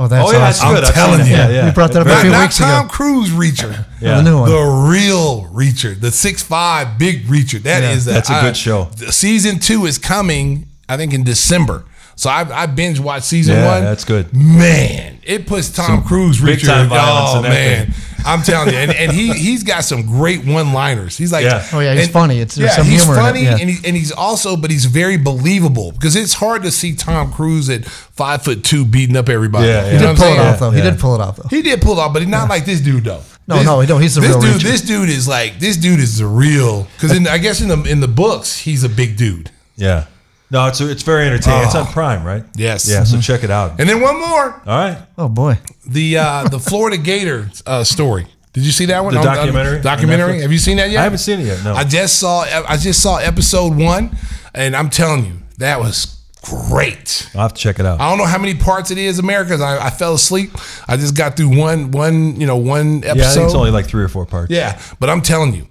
Oh, that's oh, yeah, that's awesome. good. I'm telling you. Yeah, yeah. We brought that up a Not, few not weeks Tom ago. Cruise Reacher. Oh, yeah. The new one. The real Reacher, the six five big Reacher. That is that's a good show. Season two is coming, I think, in December. So I, I binge watched season Yeah, one. that's good. Man, it puts Tom Some Cruise big Reacher. time violence oh man, thing. I'm telling you, and, and he he's got some great one liners. He's like, Yeah. Oh, yeah, he's and- funny. It's- there's yeah, some he's humor it, funny, yeah. and he, and he's also, but he's very believable because it's hard to see Tom Cruise at five foot two beating up everybody. Yeah, You He know did what pull it off though. He did pull it off though. He did pull it off, but he's not like this dude though. No, This- no, no, he's the this real dude. Reacher. This dude is like this dude is the real because I guess in the in the books he's a big dude. Yeah. No, it's it's very entertaining. It's on Prime, right? Yes. Yeah, so check it out. And then one more, All right. Oh boy. the uh, the *laughs* Florida Gator uh, story. Did you see that one? The On- on- documentary on documentary. Netflix? Have you seen that yet? I haven't seen it yet. No. I just saw. I just saw episode one, and I'm telling you, that was great. I'll have to check it out. I don't know how many parts it is, America. 'cause I, I fell asleep. I just got through one, one, you know, one episode. yeah, I think it's only like three or four parts. Yeah, but I'm telling you,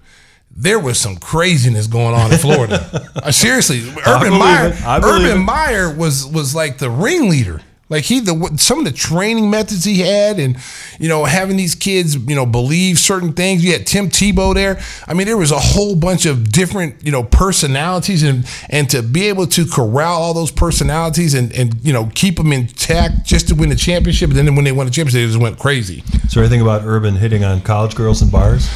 there was some craziness going on in Florida. *laughs* Uh, seriously, Urban Meyer, it. I believe Urban it. Meyer was was like the ringleader. Like he, the some of the training methods he had, and you know, having these kids, you know, believe certain things. You had Tim Tebow there. I mean, there was a whole bunch of different, you know, personalities, and and to be able to corral all those personalities and and you know keep them intact just to win the championship. And then when they won the championship, they just went crazy. Is there anything about Urban hitting on college girls in bars?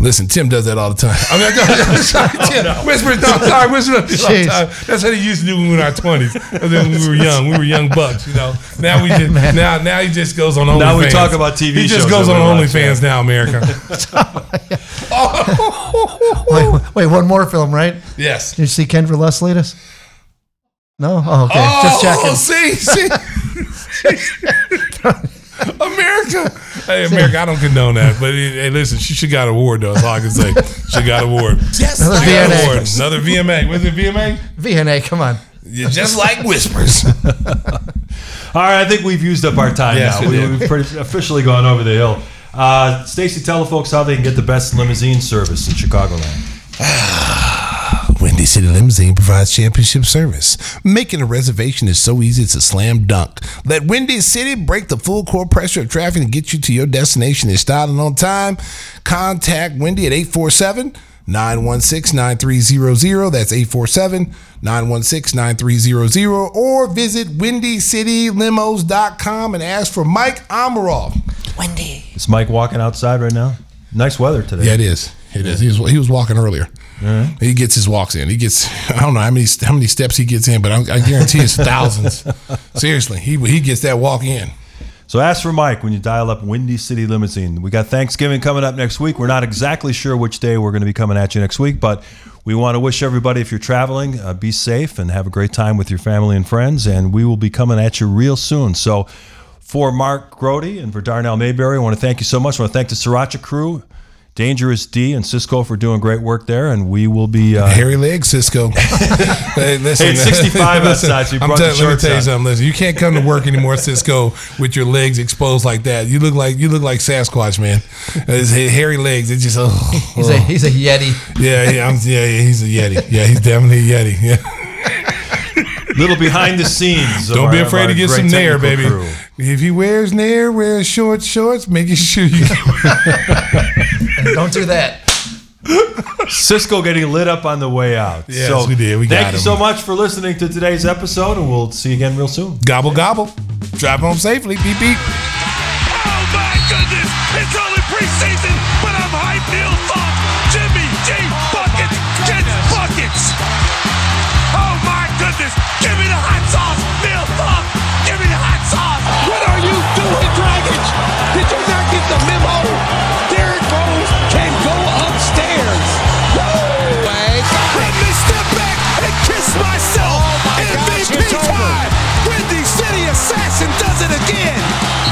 Listen, Tim does that all the time. I mean, I go, *laughs* sorry, Tim. Oh, whisper, no, *laughs* sorry, whisper. all the Jeez. time. That's what he used to do when we were in our twenties. When we were young, we were young bucks. You know. Now we just *laughs* now now he just goes on OnlyFans. Now we talk about TV He just goes on OnlyFans now, America. Wait, wait, one more film, right? yes. Did you see Kendra Less latest? No? Oh, okay. Oh, Just checking. see, see. America. Hey, America, I don't condone that. But hey, listen, she should got an award though. That's all I can say. She got an award. Just Another like an VNA. award. Another VMA. Was it VMA? VNA, come on. You're just like whispers. *laughs* All right, I think we've used up our time Yes, now. we We, did. we've pretty officially gone over the hill. Uh, Stacey, tell the folks how they can get the best limousine service in Chicagoland. *sighs* *sighs* *sighs* Windy City Limousine provides championship service. Making a reservation is so easy, it's a slam dunk. Let Windy City break the full core pressure of traffic and get you to your destination in style and on time. Contact Wendy at 847 916 9300. That's 847 916 9300. Or visit WindyCityLimos.com and ask for Mike Amaroff. Wendy. Is Mike walking outside right now? Nice weather today. Yeah, it is. It is. He was, he was walking earlier. He gets his walks in. He gets I don't know how many how many steps he gets in, but I, I guarantee it's thousands. *laughs* Seriously, he he gets that walk in. So ask for Mike when you dial up Windy City Limousine. We got Thanksgiving coming up next week. We're not exactly sure which day we're going to be coming at you next week, but we want to wish everybody, if you're traveling, uh, be safe and have a great time with your family and friends. And we will be coming at you real soon. So for Mark Grote and for Darnell Mayberry, I want to thank you so much. I want to thank the Sriracha crew, Dangerous D and Cisco for doing great work there. And we will be uh, Hairy leg, Cisco. *laughs* hey, listen, Hey, it's 65 outside, so you I'm brought the let me shorts tell you on. something. Listen, you can't come to work anymore, Cisco, with your legs exposed like that. You look like you look like Sasquatch, man. His hairy legs. It just. Oh, He's a he's a yeti. yeah, yeah, I'm, yeah, yeah. He's a yeti. Yeah, he's definitely a yeti. Yeah. Little behind the scenes. Don't our- be of afraid to get some nair, baby. crew. If he wears nair, wear short shorts, making sure you. *laughs* Don't do that. Cisco getting lit up on the way out. Yes, so we did. We thank got you him. so much for listening to today's episode, and we'll see you again real soon. gobble gobble. Drive home safely. Beep beep. Give me the hot sauce, Give me the hot sauce. What are you doing, Dragons? Did you not get the memo? Derrick Rose can go upstairs. Let me step back and kiss myself. MVP time. Windy City Assassin does it again.